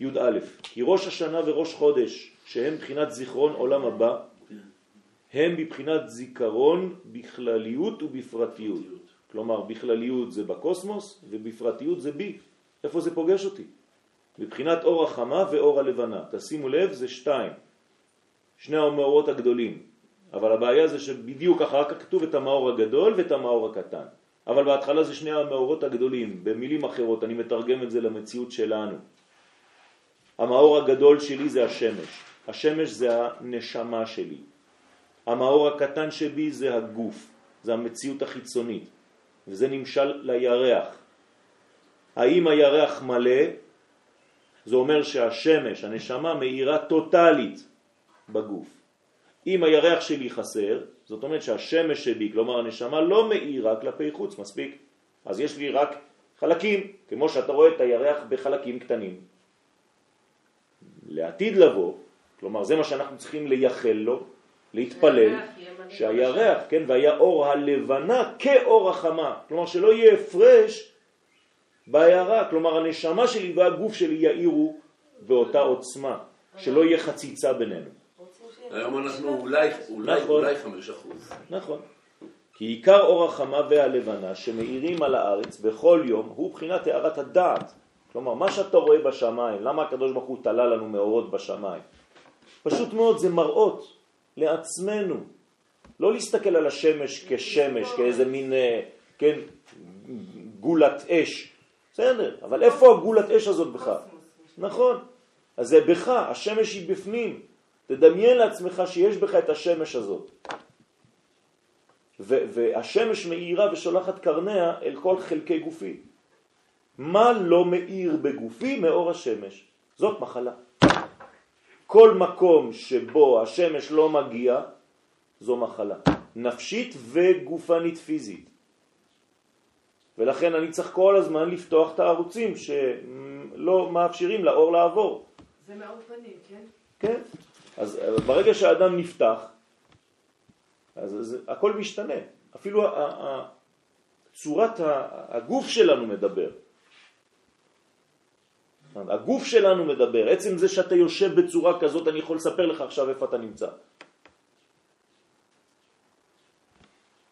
י"א, כי ראש השנה וראש חודש, שהם בחינת זיכרון עולם הבא, הם בבחינת זיכרון בכלליות ובפרטיות. כלומר, בכלליות זה בקוסמוס ובפרטיות זה בי. איפה זה פוגש אותי? מבחינת אור החמה ואור הלבנה. תשימו לב, זה שתיים. שני המאורות הגדולים. אבל הבעיה זה שבדיוק אחר כך כתוב את המאור הגדול ואת המאור הקטן. אבל בהתחלה זה שני המאורות הגדולים. במילים אחרות, אני מתרגם את זה למציאות שלנו. המאור הגדול שלי זה השמש. השמש זה הנשמה שלי. המאור הקטן שבי זה הגוף, זה המציאות החיצונית, וזה נמשל לירח. האם הירח מלא? זה אומר שהשמש, הנשמה, מאירה טוטלית בגוף. אם הירח שלי חסר, זאת אומרת שהשמש שבי, כלומר הנשמה, לא מאירה כלפי חוץ מספיק. אז יש לי רק חלקים, כמו שאתה רואה את הירח בחלקים קטנים. לעתיד לבוא, כלומר זה מה שאנחנו צריכים לייחל לו, להתפלל, שהירח, כן, והיה אור הלבנה כאור החמה, כלומר שלא יהיה הפרש בהערה, כלומר הנשמה שלי והגוף שלי יאירו באותה עוצמה, שלא יהיה חציצה בינינו. היום אנחנו אולי, אולי, נכון. אולי חמש אחוז. נכון. כי עיקר אור החמה והלבנה שמאירים על הארץ בכל יום הוא בחינת הערת הדעת. כלומר, מה שאתה רואה בשמיים, למה הקדוש ברוך הוא תלה לנו מאורות בשמיים? פשוט מאוד זה מראות לעצמנו. לא להסתכל על השמש כשמש, כאיזה מין, אה, כן, גולת אש. בסדר, אבל איפה הגולת אש הזאת בך? נכון. אז זה בך, השמש היא בפנים. תדמיין לעצמך שיש בך את השמש הזאת. והשמש מאירה ושולחת קרניה אל כל חלקי גופי. מה לא מאיר בגופי מאור השמש? זאת מחלה. כל מקום שבו השמש לא מגיע, זו מחלה. נפשית וגופנית פיזית. ולכן אני צריך כל הזמן לפתוח את הערוצים שלא מאפשרים לאור לעבור. זה מאור פנים, כן? כן. אז אה, ברגע שהאדם נפתח, אז, אז הכל משתנה. אפילו צורת הגוף שלנו מדבר. הגוף שלנו מדבר. עצם זה שאתה יושב בצורה כזאת, אני יכול לספר לך עכשיו איפה אתה נמצא.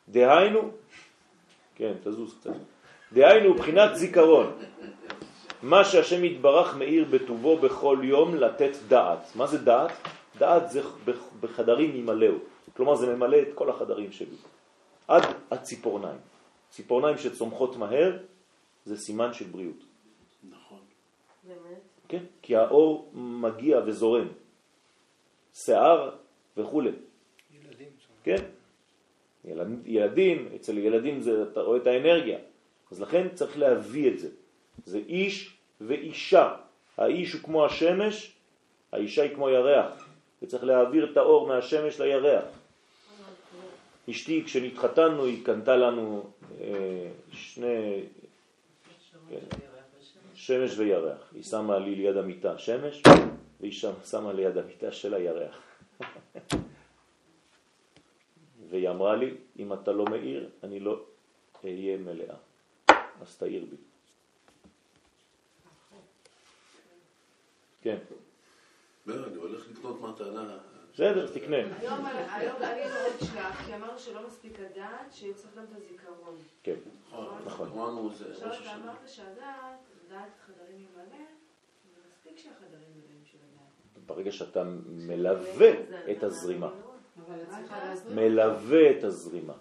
דהיינו, כן, תזוז קצת. דהיינו, בחינת זיכרון. מה שהשם יתברך מאיר בטובו בכל יום לתת דעת. מה זה דעת? דעת זה בח- בחדרים ימלאו. כלומר זה ממלא את כל החדרים שלי. עד הציפורניים. ציפורניים שצומחות מהר זה סימן של בריאות. באמת? כן? כי האור מגיע וזורם. שיער וכו'. ילדים. כן? ילד- ילדים, אצל ילדים זה, אתה רואה את האנרגיה. אז לכן צריך להביא את זה. זה איש ואישה. האיש הוא כמו השמש, האישה היא כמו ירח. וצריך להעביר את האור מהשמש לירח. אשתי, כשנתחתנו, היא קנתה לנו אה, שני, כן, שמש וירח. היא שמה לי ליד המיטה שמש, והיא שם, שמה ליד המיטה של הירח. והיא אמרה לי, אם אתה לא מאיר, אני לא אהיה מלאה. אז תאיר בי. כן, לא, אני הולך לקנות מתנה. בסדר, תקנה. היום אני מאוד שלך, כי אמרנו שלא מספיק הדעת, שצריך גם את הזיכרון. כן, נכון. נכון. אמרנו זה עכשיו אתה. אמרת שהדעת, דעת חדרים ימלא, זה מספיק שהחדרים מלאים של הדעת. ברגע שאתה מלווה את הזרימה. מלווה את הזרימה,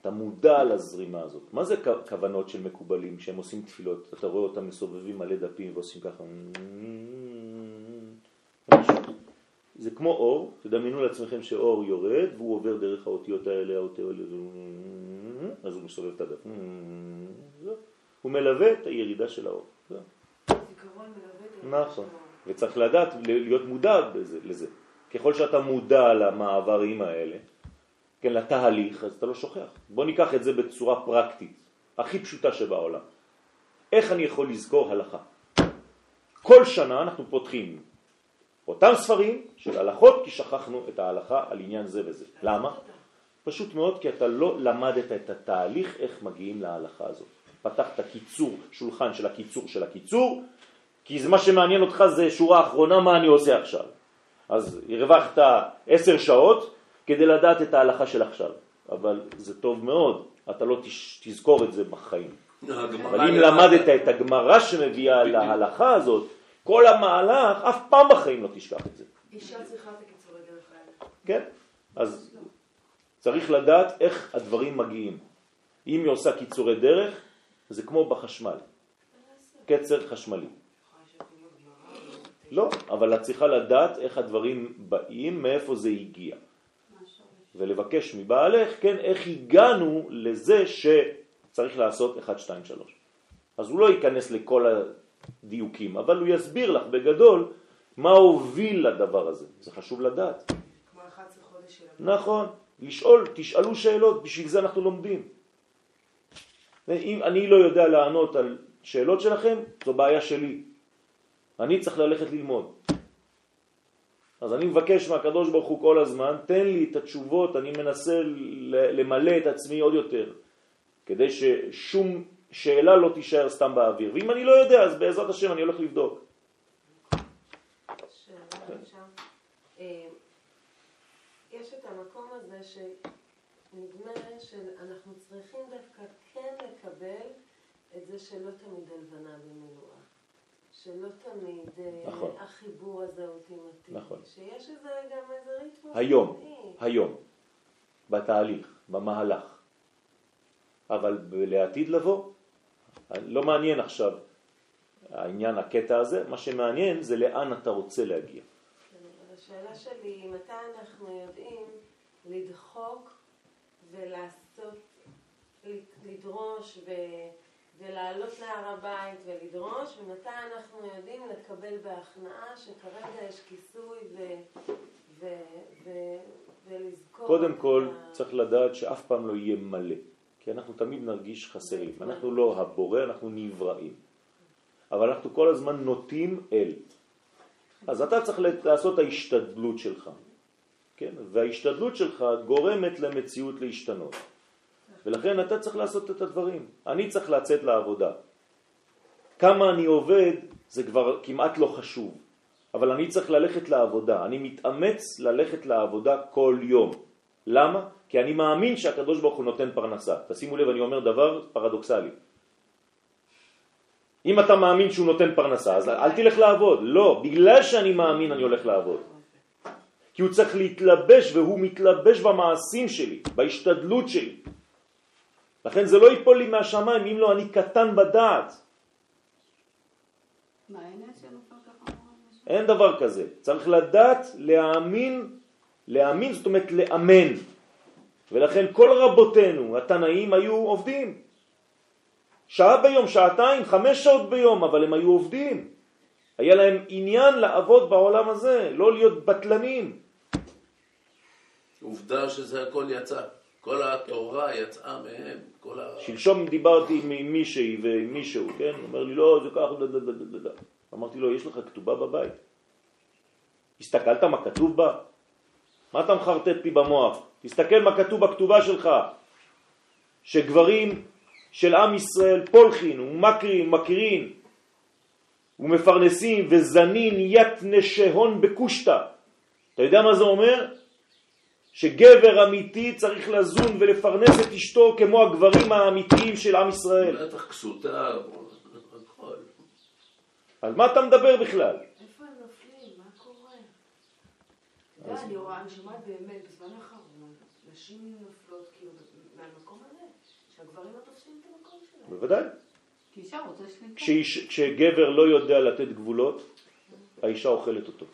אתה מודע לזרימה הזאת. מה זה כוונות של מקובלים כשהם עושים תפילות? אתה רואה אותם מסובבים מלא דפים ועושים ככה. זה כמו אור, תדמיינו לעצמכם שאור יורד והוא עובר דרך האותיות האלה, האותיות האלה, אז הוא מסובב את הדף. הוא מלווה את הירידה של האור. נכון. וצריך לדעת, להיות מודע בזה, לזה. ככל שאתה מודע למעברים האלה, כן, לתהליך, אז אתה לא שוכח. בוא ניקח את זה בצורה פרקטית, הכי פשוטה שבעולם. איך אני יכול לזכור הלכה? כל שנה אנחנו פותחים אותם ספרים של הלכות, כי שכחנו את ההלכה על עניין זה וזה. למה? פשוט מאוד, כי אתה לא למדת את התהליך איך מגיעים להלכה הזאת. פתחת קיצור, שולחן של הקיצור של הקיצור, כי זה מה שמעניין אותך זה שורה אחרונה מה אני עושה עכשיו. אז הרווחת עשר שעות, כדי לדעת את ההלכה של עכשיו. אבל זה טוב מאוד, אתה לא תזכור את זה בחיים. אבל אם. למדת את הגמרא שמביאה. להלכה הזאת, כל המהלך, אף פעם בחיים לא תשכח את זה. אישה צריכה את הקיצורי דרך האלה. כן? אז צריך לדעת איך הדברים מגיעים. אם היא עושה קיצורי דרך, זה כמו בחשמל, קצר חשמלי. לא, אבל את צריכה לדעת איך הדברים באים, מאיפה זה הגיע. ולבקש מבעלך, כן, איך הגענו לזה שצריך לעשות 1, 2, 3. אז הוא לא ייכנס לכל הדיוקים, אבל הוא יסביר לך בגדול מה הוביל לדבר הזה. זה חשוב לדעת. כמו 11 חודש של... נכון, לשאול, תשאלו שאלות, בשביל זה אנחנו לומדים. אם אני לא יודע לענות על שאלות שלכם, זו בעיה שלי. אני צריך ללכת ללמוד. אז אני מבקש מהקדוש ברוך הוא כל הזמן, תן לי את התשובות, אני מנסה למלא את עצמי עוד יותר, כדי ששום שאלה לא תישאר סתם באוויר. ואם אני לא יודע, אז בעזרת השם אני הולך לבדוק. אה, יש את המקום הזה שנדמה שאנחנו צריכים דווקא כן לקבל את זה שלא תמיד הלבנה במילואה. שלא תמיד אה, נכון. החיבור הזה אולטימטיבי. נכון. שיש איזה גם איזה ריתמוס. היום, פנימי. היום, בתהליך, במהלך. אבל לעתיד לבוא, לא מעניין עכשיו העניין, הקטע הזה, מה שמעניין זה לאן אתה רוצה להגיע. כן, השאלה שלי היא מתי אנחנו יודעים לדחוק ולעשות, לדרוש ו... ולעלות להר הבית ולדרוש, ומתי אנחנו יודעים לקבל בהכנעה שכרגע יש כיסוי ו... ו... ו... ולזכור... קודם כל ה- צריך לדעת שאף פעם לא יהיה מלא, כי אנחנו תמיד נרגיש חסרים. אנחנו לא הבורא, אנחנו נבראים. אבל אנחנו כל הזמן נוטים אל. אז אתה צריך לעשות את ההשתדלות שלך, כן? וההשתדלות שלך גורמת למציאות להשתנות. ולכן אתה צריך לעשות את הדברים. אני צריך לצאת לעבודה. כמה אני עובד זה כבר כמעט לא חשוב, אבל אני צריך ללכת לעבודה. אני מתאמץ ללכת לעבודה כל יום. למה? כי אני מאמין שהקדוש ברוך הוא נותן פרנסה. תשימו לב, אני אומר דבר פרדוקסלי. אם אתה מאמין שהוא נותן פרנסה, אז אל תלך לעבוד. לא, בגלל שאני מאמין אני הולך לעבוד. כי הוא צריך להתלבש, והוא מתלבש במעשים שלי, בהשתדלות שלי. לכן זה לא ייפול לי מהשמיים, אם לא אני קטן בדעת. מה? אין דבר כזה. צריך לדעת להאמין, להאמין זאת אומרת לאמן. ולכן כל רבותינו, התנאים, היו עובדים. שעה ביום, שעתיים, חמש שעות ביום, אבל הם היו עובדים. היה להם עניין לעבוד בעולם הזה, לא להיות בטלנים. עובדה שזה הכל יצא. כל התורה יצאה מהם. ה... שלשום דיברתי עם מישהי ועם מישהו, כן? הוא אומר לי, לא, זה ככה, דה, דה, דה, דה, דה. אמרתי לו, יש לך כתובה בבית? הסתכלת מה כתוב בה? מה אתה מחרטט לי במוח? תסתכל מה כתוב בכתובה שלך. שגברים של עם ישראל פלחין ומוקרין, מוקרין ומפרנסין וזנין ית נשיהון בקושטא. אתה יודע מה זה אומר? שגבר אמיתי צריך לזון ולפרנס את אשתו כמו הגברים האמיתיים של עם ישראל. בטח כסותה, הכל. על מה אתה מדבר בכלל? איפה הם נופלים? מה קורה? אתה יודע, אני רואה, אני שומעת באמת, בזמן האחרון, נשים נופלות כאילו מהמקום הזה, שהגברים לא תופסים את המקום שלהם. בוודאי. כי אישה רוצה שליטה. כשגבר לא יודע לתת גבולות, האישה אוכלת אותו.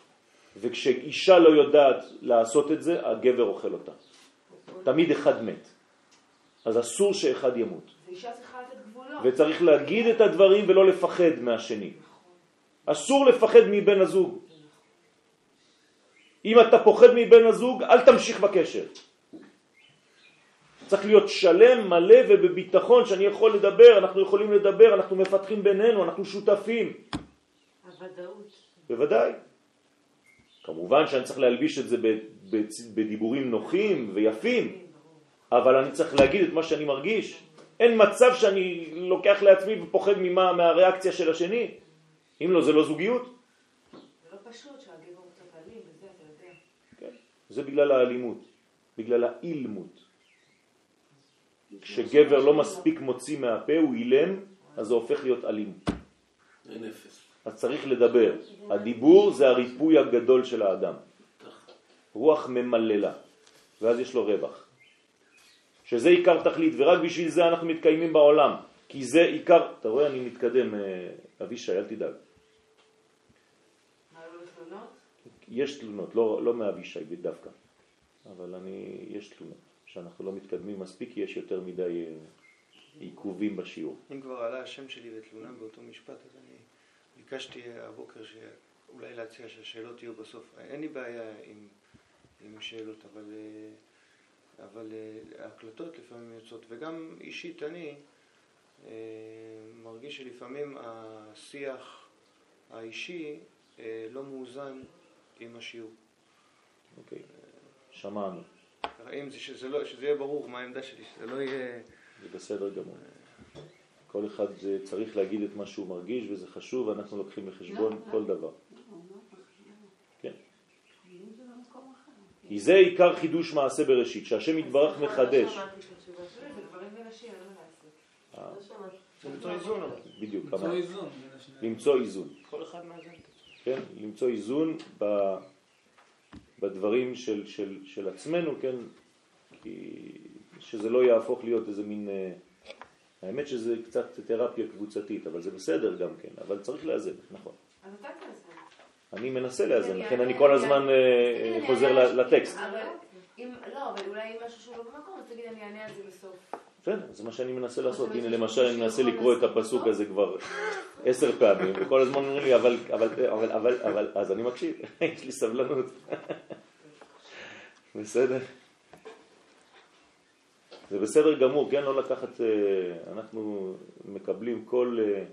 וכשאישה לא יודעת לעשות את זה, הגבר אוכל אותה. תמיד אחד מת. אז אסור שאחד ימות. וצריך להגיד את הדברים ולא לפחד מהשני. אסור לפחד מבן הזוג. אם אתה פוחד מבן הזוג, אל תמשיך בקשר. צריך להיות שלם, מלא ובביטחון שאני יכול לדבר, אנחנו יכולים לדבר, אנחנו מפתחים בינינו, אנחנו שותפים. הוודאות. בוודאי. כמובן שאני צריך להלביש את זה בדיבורים נוחים ויפים, אבל אני צריך להגיד את מה שאני מרגיש. אין מצב שאני לוקח לעצמי ופוחד ממה, מהריאקציה של השני. אם לא, זה לא זוגיות. זה לא פשוט שהגבר הוא קצת אלים וזה, אתה יודע. כן. זה בגלל האלימות. בגלל האילמות. כשגבר לא מספיק מוציא מהפה, הוא אילם, אז זה הופך להיות אלים. אין אפס. אז צריך לדבר. הדיבור זה הריפוי הגדול של האדם. רוח ממללה, ואז יש לו רווח. שזה עיקר תכלית, ורק בשביל זה אנחנו מתקיימים בעולם. כי זה עיקר, אתה רואה, אני מתקדם, אה, אבישי, אל תדאג. לא? יש תלונות, לא, לא מאבישי דווקא, אבל אני, יש תלונות, שאנחנו לא מתקדמים מספיק, כי יש יותר מדי אה, עיכובים בשיעור. אם כבר עלה השם שלי בתלונה באותו משפט, אז אני ביקשתי הבוקר שאולי להציע שהשאלות יהיו בסוף. אין לי בעיה עם, עם שאלות, אבל, אה, אבל אה, ההקלטות לפעמים יוצאות, וגם אישית אני אה, מרגיש שלפעמים השיח האישי לא מאוזן עם השיעור. אוקיי, שמענו, אם זה, שזה, לא, שזה יהיה ברור מה העמדה שלי, שזה לא יהיה... זה בסדר גמור. כל אחד אה, צריך להגיד את מה שהוא מרגיש, וזה חשוב, אנחנו לוקחים בחשבון כל דבר. כן. כי זה עיקר חידוש מעשה בראשית, שהשם יתברך מחדש. לא. אה, לא. בדיוק, למצוא. איזון בין השניים. למצוא איזון. כל אחד מאזן את עצמו. כן? למצוא איזון בדברים של, של, של עצמנו, כן? כי שזה לא יהפוך להיות איזה מין... אה, האמת שזה קצת תרפיה קבוצתית, אבל זה בסדר גם כן, אבל צריך לאזן, נכון. אז אתה תעשה. אני מנסה לאזן, לכן אני כל הזמן אה, חוזר לטקסט. לא, אבל אולי משהו שהוא לא במקום, אז תגיד אני אענה על זה בסוף. בסדר, זה מה שאני מנסה לעשות. הנה למשל אני מנסה לקרוא את הפסוק? הזה כבר עשר פעמים, וכל הזמן אומרים לי, אבל, אבל, אבל, אבל, אבל, אז אני מקשיב, יש לי סבלנות. בסדר? זה בסדר גמור, כן? לא לקחת, אה, אנחנו מקבלים כל... אה,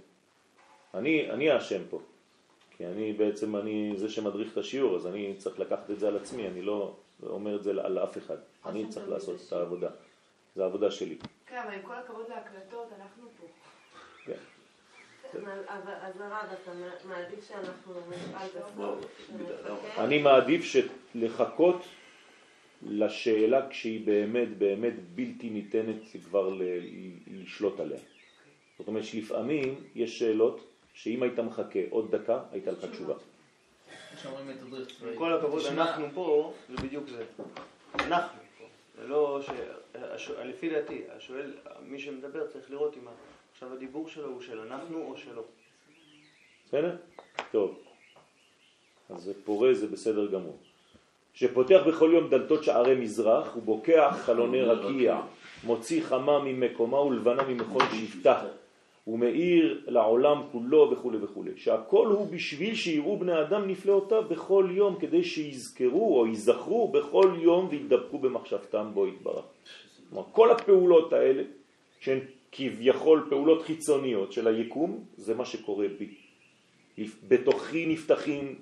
אני, אני האשם פה, כי אני בעצם, אני זה שמדריך את השיעור, אז אני צריך לקחת את זה על עצמי, אני לא אומר את זה על אף אחד, אני צריך לעשות את העבודה, זה העבודה שלי. כן, אבל עם כל הכבוד להקלטות, אנחנו פה. כן. אז הרב, אתה מעדיף שאנחנו נשאל לא, בסוף? בגלל- אני מעדיף לחכות לשאלה כשהיא באמת באמת בלתי ניתנת כבר לשלוט עליה. זאת אומרת שלפעמים יש שאלות שאם היית מחכה עוד דקה, הייתה לך תשובה. עם כל הכבוד, אנחנו פה, זה בדיוק זה. אנחנו פה. זה לא ש... לפי דעתי, השואל, מי שמדבר צריך לראות אם עכשיו הדיבור שלו הוא של אנחנו או שלו. בסדר? טוב. אז זה פורה, זה בסדר גמור. שפותח בכל יום דלתות שערי מזרח ובוקע חלוני רקיע, מוציא חמה ממקומה ולבנה ממכון שבטה, ומאיר לעולם כולו וכו' וכו'. שהכל הוא בשביל שיראו בני אדם נפלאותיו בכל יום, כדי שיזכרו או ייזכרו בכל יום וידבקו במחשבתם בו יתברך. כלומר, כל הפעולות האלה, שהן כביכול פעולות חיצוניות של היקום, זה מה שקורה בי. בתוכי נפתחים,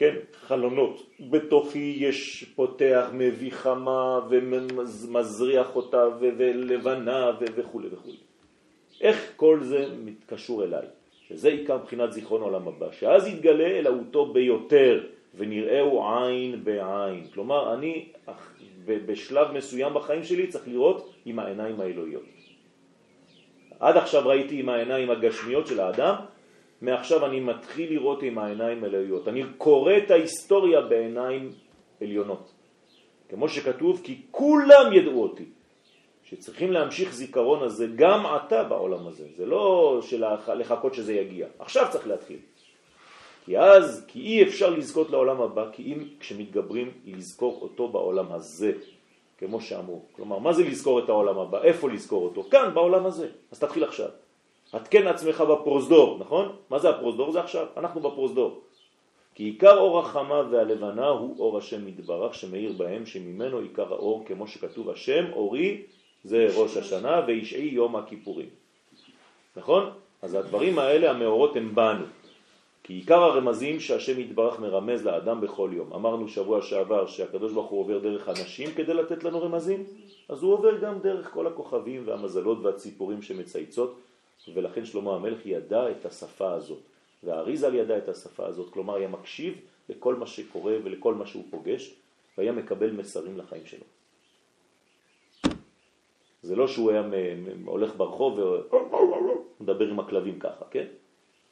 כן, חלונות. בתוכי יש פותח, מביא חמה ומזריח אותה ולבנה וכו' וכו'. איך כל זה מתקשור אליי? שזה עיקר מבחינת זיכרון עולם הבא, שאז יתגלה אלוהותו ביותר ונראהו עין בעין. כלומר, אני בשלב מסוים בחיים שלי צריך לראות עם העיניים האלוהיות. עד עכשיו ראיתי עם העיניים הגשמיות של האדם, מעכשיו אני מתחיל לראות עם העיניים האלוהיות. אני קורא את ההיסטוריה בעיניים עליונות. כמו שכתוב, כי כולם ידעו אותי. שצריכים להמשיך זיכרון הזה גם עתה בעולם הזה. זה לא של לחכות שזה יגיע. עכשיו צריך להתחיל. כי אז, כי אי אפשר לזכות לעולם הבא, כי אם כשמתגברים לזכור אותו בעולם הזה, כמו שאמרו. כלומר, מה זה לזכור את העולם הבא? איפה לזכור אותו? כאן, בעולם הזה. אז תתחיל עכשיו. התקן עצמך בפרוזדור, נכון? מה זה הפרוזדור? זה עכשיו, אנחנו בפרוזדור. כי עיקר אור החמה והלבנה הוא אור השם מתברך שמאיר בהם, שממנו עיקר האור, כמו שכתוב, השם אורי זה ראש השנה וישעי יום הכיפורים. נכון? אז הדברים האלה, המאורות הם בנו. כי עיקר הרמזים שהשם יתברך מרמז לאדם בכל יום. אמרנו שבוע שעבר שהקדוש ברוך הוא עובר דרך אנשים כדי לתת לנו רמזים, אז הוא עובר גם דרך כל הכוכבים והמזלות והציפורים שמצייצות, ולכן שלמה המלך ידע את השפה הזאת, והאריזל ידע את השפה הזאת, כלומר היה מקשיב לכל מה שקורה ולכל מה שהוא פוגש, והיה מקבל מסרים לחיים שלו. זה לא שהוא היה הולך ברחוב ומדבר עם הכלבים ככה, כן?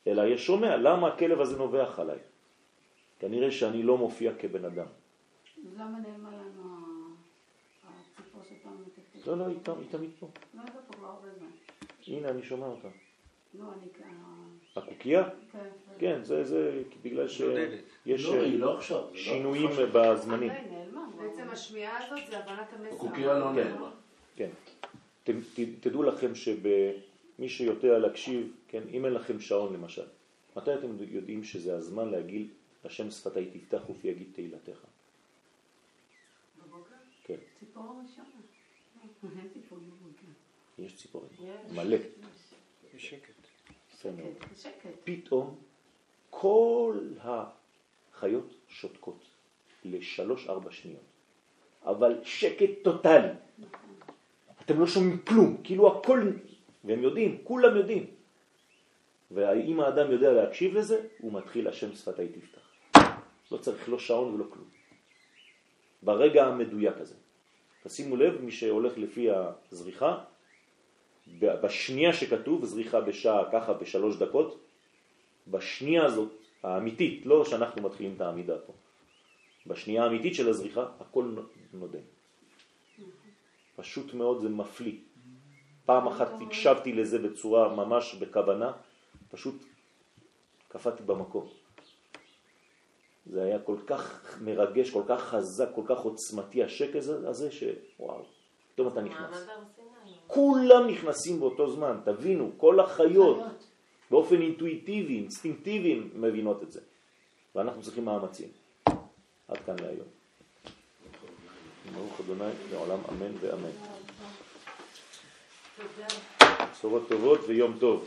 אלא יש שומע, למה הכלב הזה נובח עליי? כנראה שאני לא מופיע כבן אדם. למה נעלמה לנו הציפור שפעם מתקתקת? לא, לא, היא תמיד פה. לא הייתה פה כבר הרבה זמן. הנה, אני שומע אותה. לא, אני כאן... הקוקייה? כן. כן, זה, זה בגלל שיש לא, היא לא לא שינויים. בזמנים. בעצם השמיעה הזאת זה הבנת המסר. הקוקייה לא כן. נעלמה. כן. תדעו לכם שמי שיודע להקשיב, כן, אם אין לכם שעון למשל, מתי אתם יודעים שזה הזמן להגיד השם שפתי תפתח ופי יגיד תהילתך? בבוקר? כן, ציפור ראשונה. יש ציפורים. יש. מלא. יש שקט. יפה מאוד. שקט, שקט. פתאום כל החיות שותקות לשלוש-ארבע שניות, אבל שקט טוטלי. אתם לא שומעים כלום, כאילו הכל, והם יודעים, כולם יודעים. ואם האדם יודע להקשיב לזה, הוא מתחיל השם שפתי תפתח. לא צריך לא שעון ולא כלום. ברגע המדויק הזה. תשימו לב, מי שהולך לפי הזריחה, בשנייה שכתוב, זריחה בשעה ככה בשלוש דקות, בשנייה הזאת, האמיתית, לא שאנחנו מתחילים את העמידה פה, בשנייה האמיתית של הזריחה, הכל נודם. פשוט מאוד זה מפליא. פעם אחת הקשבתי לזה בצורה ממש בכוונה, פשוט קפאתי במקום. זה היה כל כך מרגש, כל כך חזק, כל כך עוצמתי השקט הזה, שוואו, פתאום אתה נכנס. כולם נכנסים באותו זמן, תבינו, כל החיות באופן אינטואיטיבי, אינסטינקטיבי מבינות את זה. ואנחנו צריכים מאמצים. עד כאן להיום. ברוך אדוני לעולם אמן ואמן. תודה. בשורות טובות ויום טוב.